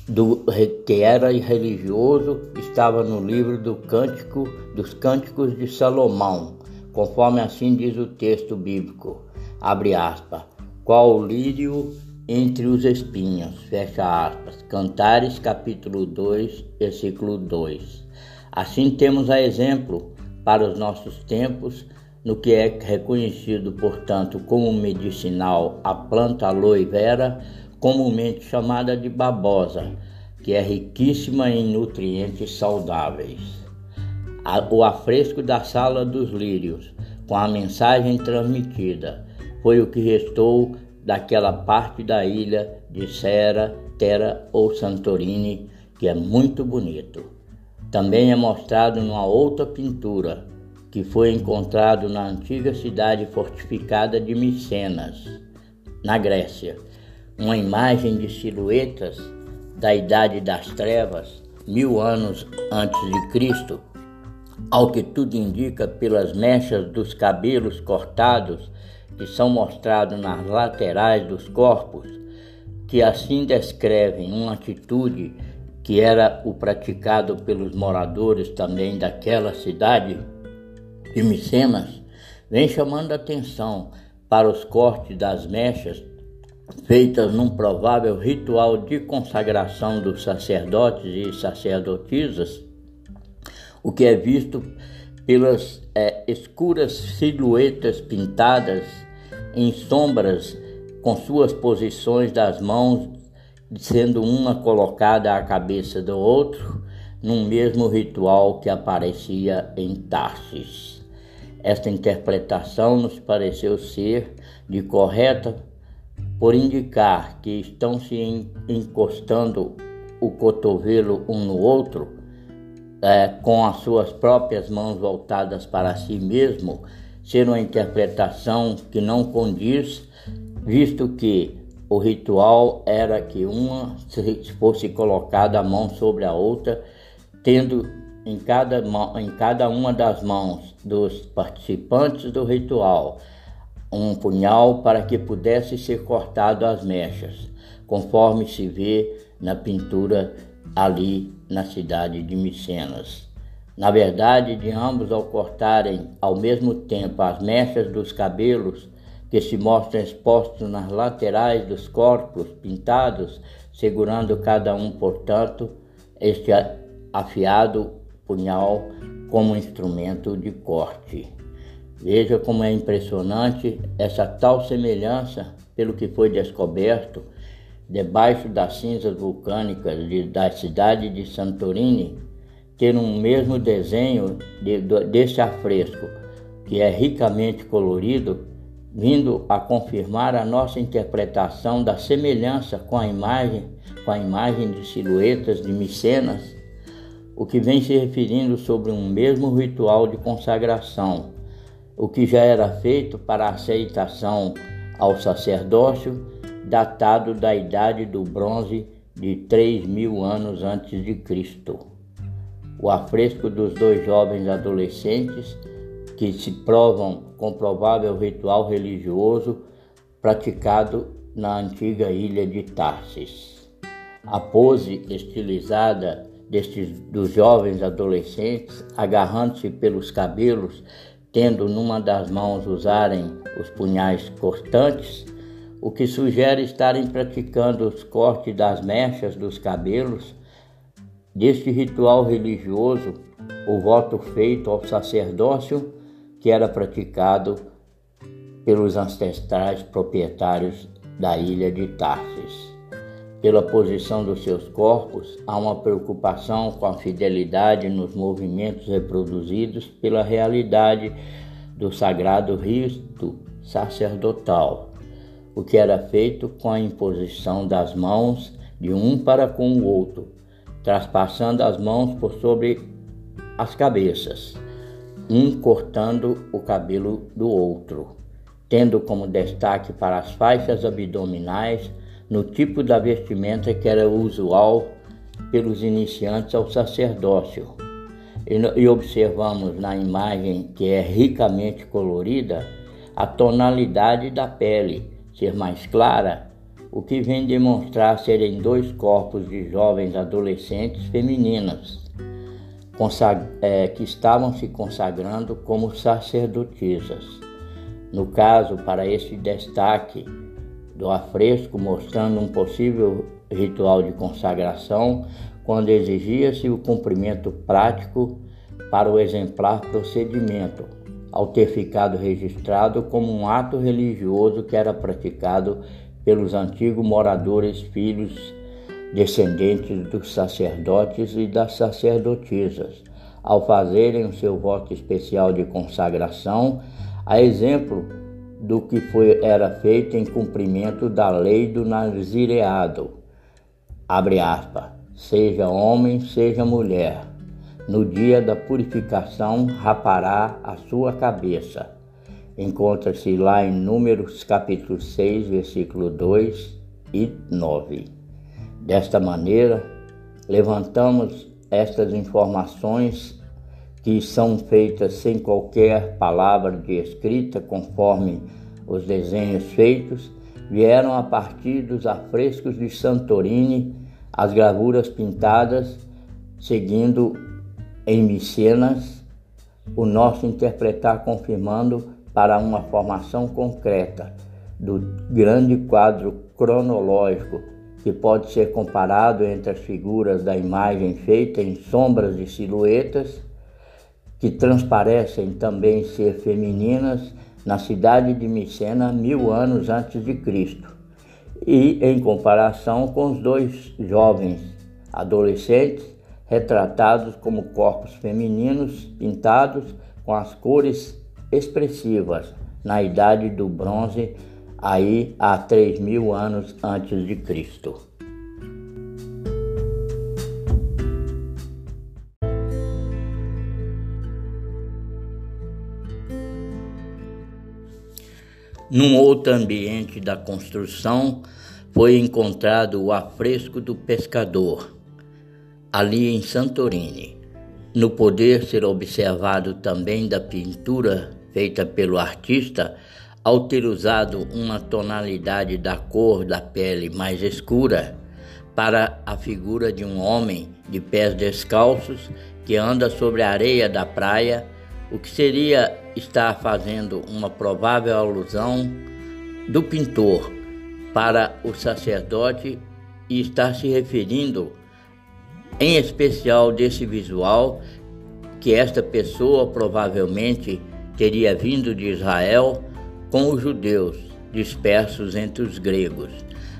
do que era religioso, estava no livro do Cântico dos Cânticos de Salomão, conforme assim diz o texto bíblico. Abre aspas. Qual lírio entre os espinhos, fecha aspas. Cantares capítulo 2, versículo 2. Assim temos a exemplo para os nossos tempos no que é reconhecido, portanto, como medicinal a planta aloe vera, comumente chamada de babosa, que é riquíssima em nutrientes saudáveis. O afresco da sala dos lírios, com a mensagem transmitida, foi o que restou daquela parte da ilha de Sera, Terra ou Santorini, que é muito bonito. Também é mostrado numa outra pintura, que foi encontrado na antiga cidade fortificada de Micenas, na Grécia. Uma imagem de silhuetas da Idade das Trevas, mil anos antes de Cristo, ao que tudo indica pelas mechas dos cabelos cortados que são mostrados nas laterais dos corpos, que assim descrevem uma atitude que era o praticado pelos moradores também daquela cidade de Micenas, vem chamando atenção para os cortes das mechas feitas num provável ritual de consagração dos sacerdotes e sacerdotisas, o que é visto pelas é, escuras silhuetas pintadas em sombras com suas posições das mãos, sendo uma colocada à cabeça do outro, num mesmo ritual que aparecia em Tarsis. Esta interpretação nos pareceu ser de correta por indicar que estão se encostando o cotovelo um no outro é, com as suas próprias mãos voltadas para si mesmo, ser uma interpretação que não condiz, visto que o ritual era que uma fosse colocada a mão sobre a outra, tendo em cada, em cada uma das mãos dos participantes do ritual um punhal para que pudesse ser cortado as mechas, conforme se vê na pintura ali na cidade de Micenas. Na verdade, de ambos, ao cortarem ao mesmo tempo as mechas dos cabelos, que se mostram expostos nas laterais dos corpos pintados, segurando cada um, portanto, este afiado punhal como instrumento de corte. Veja como é impressionante essa tal semelhança, pelo que foi descoberto, debaixo das cinzas vulcânicas de, da cidade de Santorini, ter um mesmo desenho de, de, desse afresco, que é ricamente colorido, vindo a confirmar a nossa interpretação da semelhança com a imagem, com a imagem de silhuetas de Micenas, o que vem se referindo sobre um mesmo ritual de consagração, o que já era feito para aceitação ao sacerdócio datado da idade do bronze de 3 mil anos antes de Cristo. O afresco dos dois jovens adolescentes que se provam com provável ritual religioso praticado na antiga ilha de Tarsis. A pose estilizada destes dos jovens adolescentes, agarrando-se pelos cabelos, tendo numa das mãos usarem os punhais cortantes, o que sugere estarem praticando os cortes das mechas dos cabelos. Deste ritual religioso, o voto feito ao sacerdócio que era praticado pelos ancestrais proprietários da ilha de Tarsis. pela posição dos seus corpos, há uma preocupação com a fidelidade nos movimentos reproduzidos pela realidade do sagrado rito sacerdotal, o que era feito com a imposição das mãos de um para com o outro, traspassando as mãos por sobre as cabeças, um cortando o cabelo do outro, tendo como destaque para as faixas abdominais no tipo da vestimenta que era usual pelos iniciantes ao sacerdócio. E observamos na imagem que é ricamente colorida a tonalidade da pele ser mais clara, o que vem demonstrar serem dois corpos de jovens adolescentes femininas é, que estavam se consagrando como sacerdotisas. No caso, para esse destaque do afresco mostrando um possível ritual de consagração, quando exigia-se o cumprimento prático para o exemplar procedimento, ao ter ficado registrado como um ato religioso que era praticado pelos antigos moradores filhos descendentes dos sacerdotes e das sacerdotisas, ao fazerem o seu voto especial de consagração, a exemplo do que foi, era feito em cumprimento da lei do nazireado. Abre aspas, seja homem, seja mulher, no dia da purificação rapará a sua cabeça. Encontra-se lá em Números capítulo 6, versículo 2 e 9. Desta maneira, levantamos estas informações que são feitas sem qualquer palavra de escrita, conforme os desenhos feitos, vieram a partir dos afrescos de Santorini, as gravuras pintadas, seguindo em Micenas, o nosso interpretar confirmando para uma formação concreta do grande quadro cronológico que pode ser comparado entre as figuras da imagem feita em sombras e silhuetas que transparecem também ser femininas na cidade de Micena mil anos antes de Cristo, e em comparação com os dois jovens adolescentes retratados como corpos femininos pintados com as cores expressivas na idade do bronze, aí há três mil anos antes de Cristo. Num outro ambiente da construção, foi encontrado o afresco do pescador, ali em Santorini. No poder ser observado também da pintura feita pelo artista, ao ter usado uma tonalidade da cor da pele mais escura para a figura de um homem de pés descalços que anda sobre a areia da praia o que seria estar fazendo uma provável alusão do pintor para o sacerdote e estar se referindo em especial desse visual que esta pessoa provavelmente teria vindo de Israel com os judeus dispersos entre os gregos.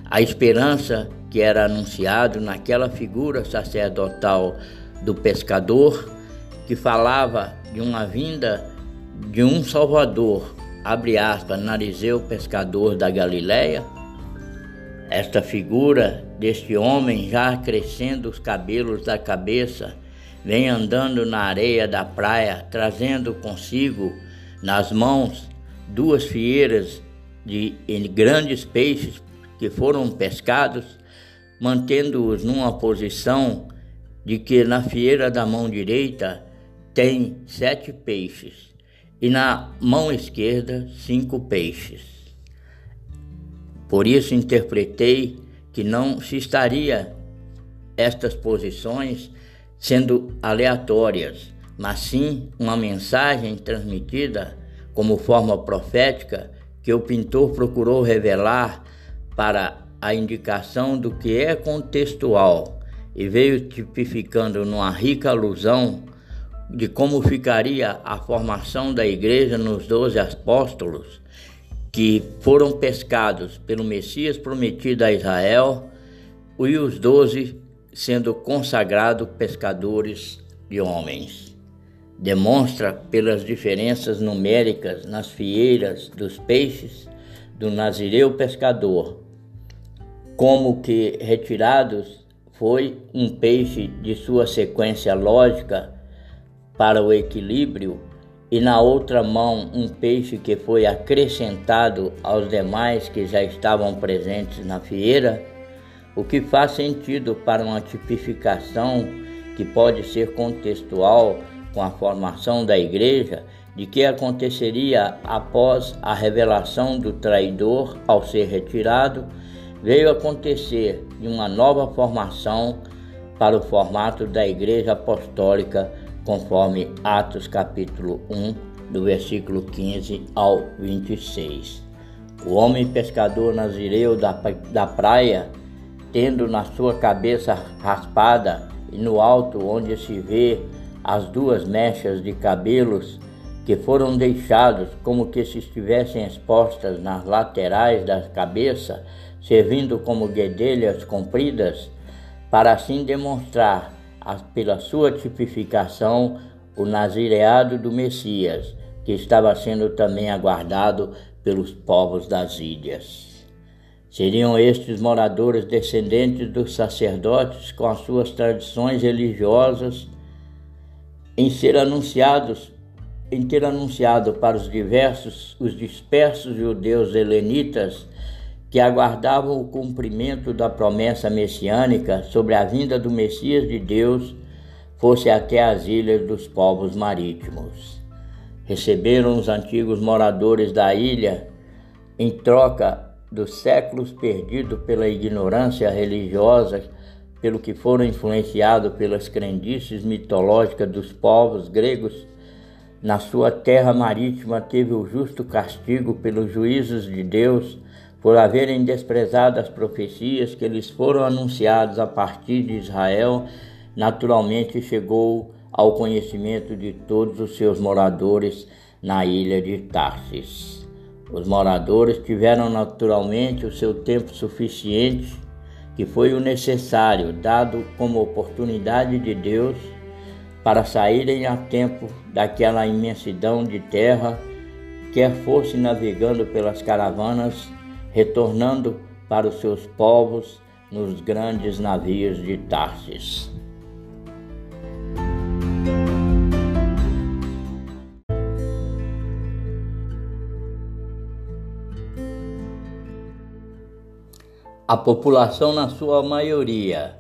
A esperança que era anunciado naquela figura sacerdotal do pescador que falava de uma vinda de um Salvador, abre aspas, Narizeu, pescador da Galileia. Esta figura deste homem já crescendo os cabelos da cabeça, vem andando na areia da praia, trazendo consigo nas mãos duas fieiras de grandes peixes que foram pescados, mantendo-os numa posição de que na fieira da mão direita tem sete peixes e na mão esquerda cinco peixes. Por isso interpretei que não se estaria estas posições sendo aleatórias, mas sim uma mensagem transmitida como forma profética que o pintor procurou revelar para a indicação do que é contextual e veio tipificando numa rica alusão de como ficaria a formação da igreja nos doze apóstolos que foram pescados pelo Messias prometido a Israel, e os doze sendo consagrados pescadores de homens. Demonstra pelas diferenças numéricas nas fieiras dos peixes do Nazireu pescador, como que retirados foi um peixe de sua sequência lógica para o equilíbrio e na outra mão um peixe que foi acrescentado aos demais que já estavam presentes na fieira, o que faz sentido para uma tipificação que pode ser contextual com a formação da igreja de que aconteceria após a revelação do traidor ao ser retirado, veio acontecer de uma nova formação para o formato da igreja apostólica conforme Atos capítulo 1, do versículo 15 ao 26. O homem pescador nazireu da, da praia, tendo na sua cabeça raspada e no alto onde se vê as duas mechas de cabelos que foram deixados como que se estivessem expostas nas laterais da cabeça, servindo como guedelhas compridas, para assim demonstrar pela sua tipificação, o nazireado do Messias, que estava sendo também aguardado pelos povos das ilhas. Seriam estes moradores descendentes dos sacerdotes com as suas tradições religiosas em ser anunciados em ter anunciado para os diversos os dispersos judeus helenitas que aguardavam o cumprimento da promessa messiânica sobre a vinda do Messias de Deus, fosse até as ilhas dos povos marítimos. Receberam os antigos moradores da ilha, em troca dos séculos perdidos pela ignorância religiosa, pelo que foram influenciados pelas crendices mitológicas dos povos gregos, na sua terra marítima teve o justo castigo pelos juízos de Deus por haverem desprezado as profecias que lhes foram anunciadas a partir de Israel, naturalmente chegou ao conhecimento de todos os seus moradores na ilha de Tarsis. Os moradores tiveram naturalmente o seu tempo suficiente, que foi o necessário, dado como oportunidade de Deus, para saírem a tempo daquela imensidão de terra, quer fosse navegando pelas caravanas retornando para os seus povos nos grandes navios de Tarsis. A população, na sua maioria,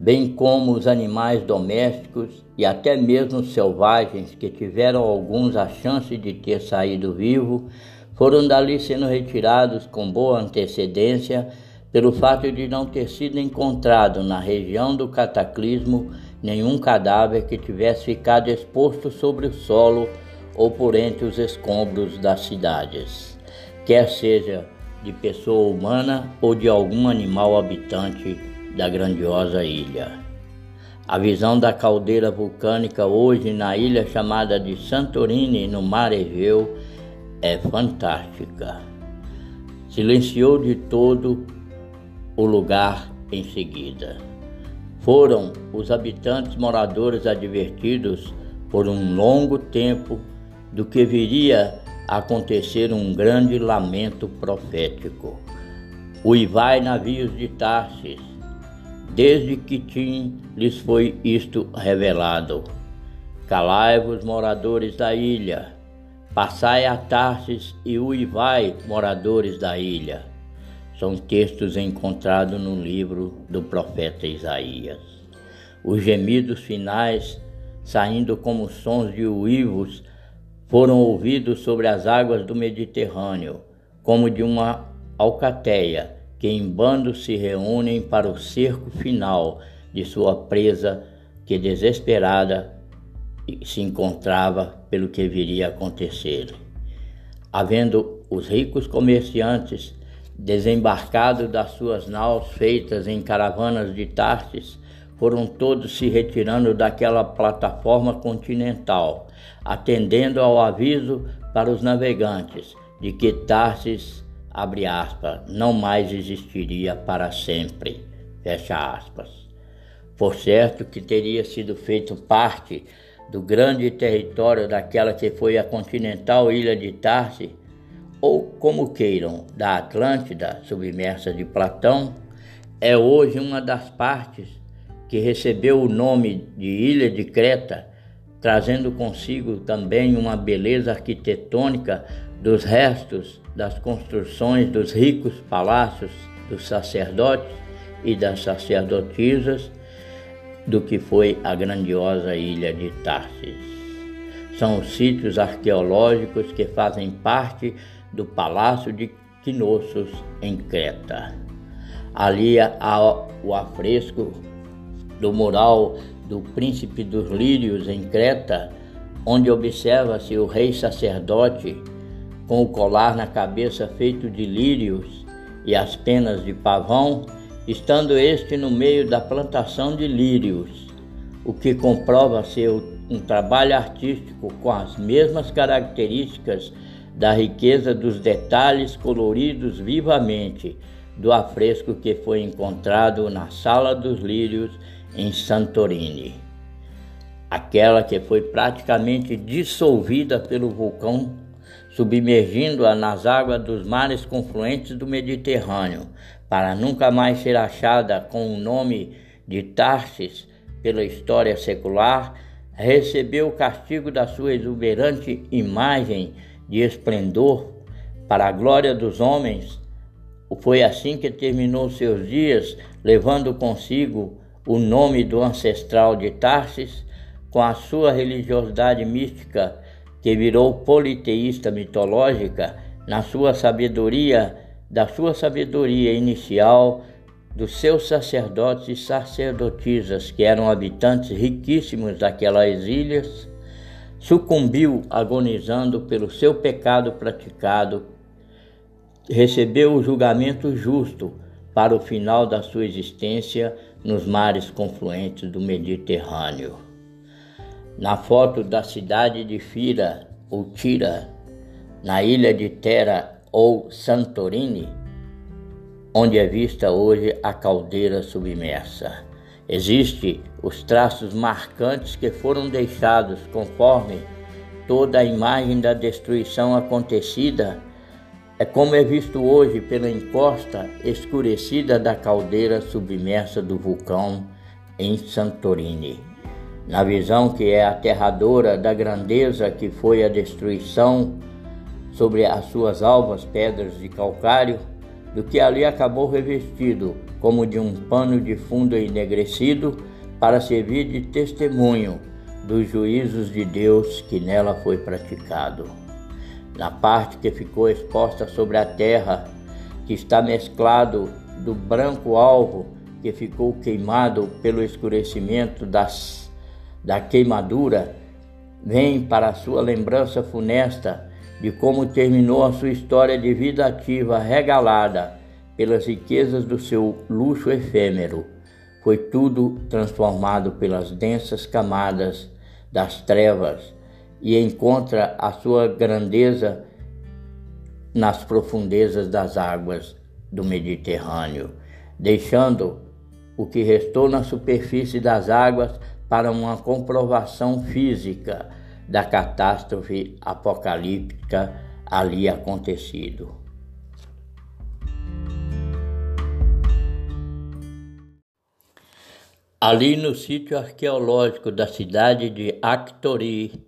bem como os animais domésticos e até mesmo selvagens que tiveram alguns a chance de ter saído vivo, foram dali sendo retirados com boa antecedência pelo fato de não ter sido encontrado na região do cataclismo nenhum cadáver que tivesse ficado exposto sobre o solo ou por entre os escombros das cidades, quer seja de pessoa humana ou de algum animal habitante da grandiosa ilha. A visão da caldeira vulcânica hoje na ilha chamada de Santorini, no mar Egeu, é fantástica. Silenciou de todo o lugar em seguida. Foram os habitantes moradores advertidos por um longo tempo do que viria acontecer um grande lamento profético. Uivai navios de Tarsis, desde que Tim lhes foi isto revelado. Calai-vos, moradores da ilha, Passai a Tarsis e uivai, moradores da ilha. São textos encontrados no livro do profeta Isaías. Os gemidos finais, saindo como sons de uivos, foram ouvidos sobre as águas do Mediterrâneo, como de uma alcateia que em bando se reúnem para o cerco final de sua presa que desesperada se encontrava pelo que viria a acontecer. Havendo os ricos comerciantes desembarcados das suas naus feitas em caravanas de Tarsis, foram todos se retirando daquela plataforma continental, atendendo ao aviso para os navegantes de que Tarsis, abre aspas, não mais existiria para sempre, Fecha aspas. Por certo que teria sido feito parte do grande território daquela que foi a continental ilha de Tarsi, ou como queiram, da Atlântida, submersa de Platão, é hoje uma das partes que recebeu o nome de Ilha de Creta, trazendo consigo também uma beleza arquitetônica dos restos das construções dos ricos palácios dos sacerdotes e das sacerdotisas do que foi a grandiosa ilha de Tarsis. São os sítios arqueológicos que fazem parte do Palácio de Knossos, em Creta. Ali há o afresco do mural do Príncipe dos Lírios, em Creta, onde observa-se o rei sacerdote com o colar na cabeça feito de lírios e as penas de pavão estando este no meio da plantação de lírios, o que comprova ser um trabalho artístico com as mesmas características da riqueza dos detalhes coloridos vivamente do afresco que foi encontrado na Sala dos Lírios em Santorini. Aquela que foi praticamente dissolvida pelo vulcão, submergindo-a nas águas dos mares confluentes do Mediterrâneo, para nunca mais ser achada com o nome de Tarsis pela história secular, recebeu o castigo da sua exuberante imagem de esplendor para a glória dos homens. Foi assim que terminou seus dias, levando consigo o nome do ancestral de Tarsis, com a sua religiosidade mística, que virou politeísta mitológica, na sua sabedoria da sua sabedoria inicial, dos seus sacerdotes e sacerdotisas, que eram habitantes riquíssimos daquelas ilhas, sucumbiu agonizando pelo seu pecado praticado, recebeu o julgamento justo para o final da sua existência nos mares confluentes do Mediterrâneo. Na foto da cidade de Fira, ou Tira, na ilha de Tera ou Santorini, onde é vista hoje a caldeira submersa. Existem os traços marcantes que foram deixados conforme toda a imagem da destruição acontecida é como é visto hoje pela encosta escurecida da caldeira submersa do vulcão em Santorini. Na visão que é aterradora da grandeza que foi a destruição sobre as suas alvas pedras de calcário, do que ali acabou revestido como de um pano de fundo enegrecido para servir de testemunho dos juízos de Deus que nela foi praticado. Na parte que ficou exposta sobre a terra, que está mesclado do branco alvo que ficou queimado pelo escurecimento das, da queimadura, vem para a sua lembrança funesta de como terminou a sua história de vida ativa regalada pelas riquezas do seu luxo efêmero. Foi tudo transformado pelas densas camadas das trevas e encontra a sua grandeza nas profundezas das águas do Mediterrâneo, deixando o que restou na superfície das águas para uma comprovação física da catástrofe apocalíptica ali acontecido. Ali no sítio arqueológico da cidade de Actori,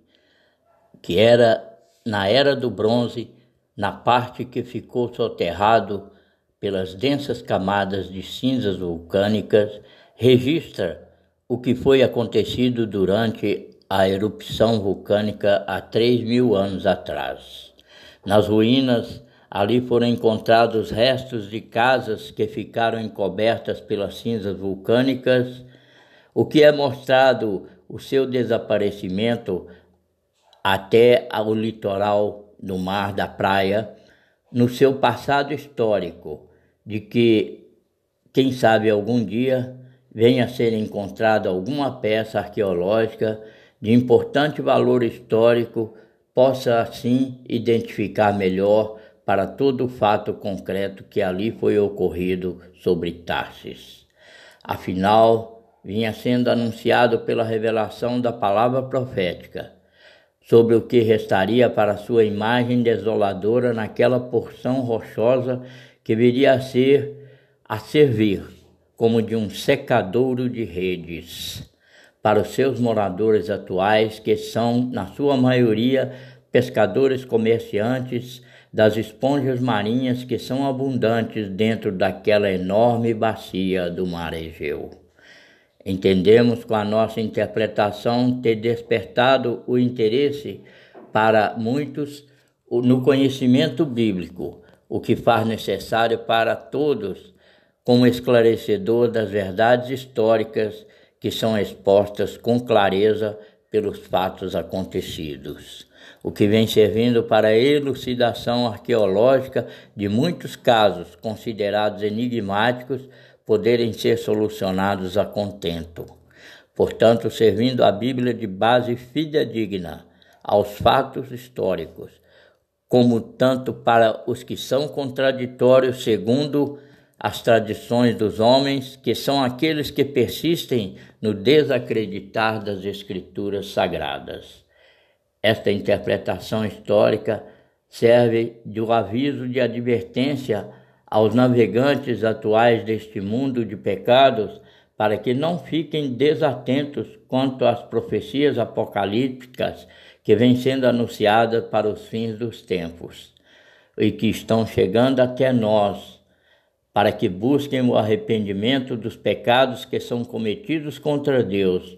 que era na era do bronze, na parte que ficou soterrado pelas densas camadas de cinzas vulcânicas, registra o que foi acontecido durante a erupção vulcânica há 3 mil anos atrás. Nas ruínas, ali foram encontrados restos de casas que ficaram encobertas pelas cinzas vulcânicas, o que é mostrado o seu desaparecimento até ao litoral do mar da praia, no seu passado histórico, de que, quem sabe algum dia, venha a ser encontrada alguma peça arqueológica de importante valor histórico possa assim identificar melhor para todo o fato concreto que ali foi ocorrido sobre Tarsis. Afinal, vinha sendo anunciado pela revelação da palavra profética sobre o que restaria para sua imagem desoladora naquela porção rochosa que viria a ser a servir como de um secadouro de redes para os seus moradores atuais, que são, na sua maioria, pescadores comerciantes das esponjas marinhas que são abundantes dentro daquela enorme bacia do mar Egeu. Entendemos com a nossa interpretação ter despertado o interesse para muitos no conhecimento bíblico, o que faz necessário para todos, como esclarecedor das verdades históricas que são expostas com clareza pelos fatos acontecidos, o que vem servindo para a elucidação arqueológica de muitos casos considerados enigmáticos poderem ser solucionados a contento. Portanto, servindo a Bíblia de base fidedigna aos fatos históricos, como tanto para os que são contraditórios segundo as tradições dos homens, que são aqueles que persistem no desacreditar das Escrituras sagradas. Esta interpretação histórica serve de um aviso de advertência aos navegantes atuais deste mundo de pecados para que não fiquem desatentos quanto às profecias apocalípticas que vêm sendo anunciadas para os fins dos tempos e que estão chegando até nós, para que busquem o arrependimento dos pecados que são cometidos contra Deus,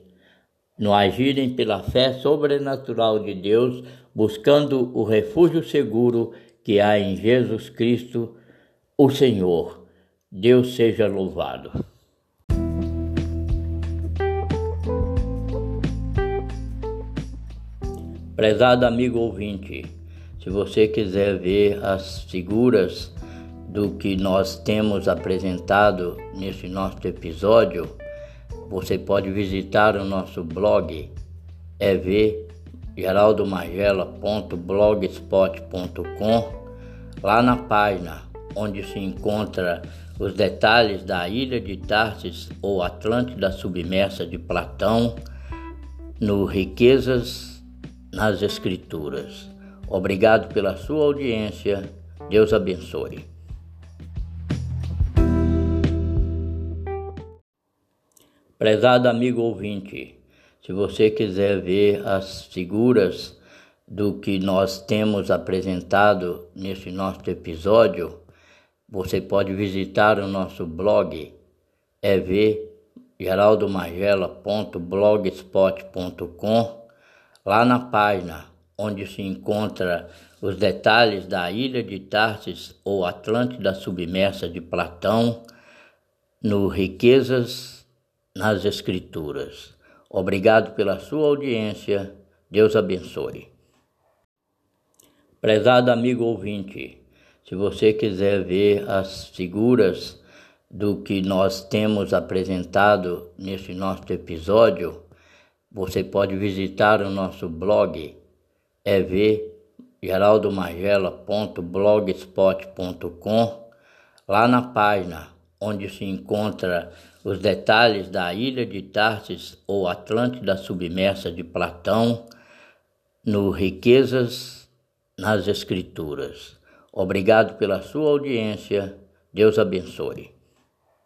no agirem pela fé sobrenatural de Deus, buscando o refúgio seguro que há em Jesus Cristo o Senhor. Deus seja louvado. Prezado amigo ouvinte, se você quiser ver as figuras do que nós temos apresentado nesse nosso episódio, você pode visitar o nosso blog evgeraldomagela.blogspot.com lá na página onde se encontra os detalhes da ilha de Tarsis ou Atlântida submersa de Platão, no Riquezas nas Escrituras. Obrigado pela sua audiência. Deus abençoe. Prezado amigo ouvinte, se você quiser ver as figuras do que nós temos apresentado nesse nosso episódio, você pode visitar o nosso blog evgeraldomagela.blogspot.com lá na página onde se encontra os detalhes da ilha de Tarsis ou Atlântida submersa de Platão no Riquezas nas Escrituras. Obrigado pela sua audiência. Deus abençoe. Prezado amigo ouvinte, se você quiser ver as figuras do que nós temos apresentado nesse nosso episódio, você pode visitar o nosso blog evgeraldomagela.blogspot.com lá na página onde se encontra os detalhes da ilha de Tarsis ou Atlântida submersa de Platão no Riquezas nas Escrituras. Obrigado pela sua audiência. Deus abençoe.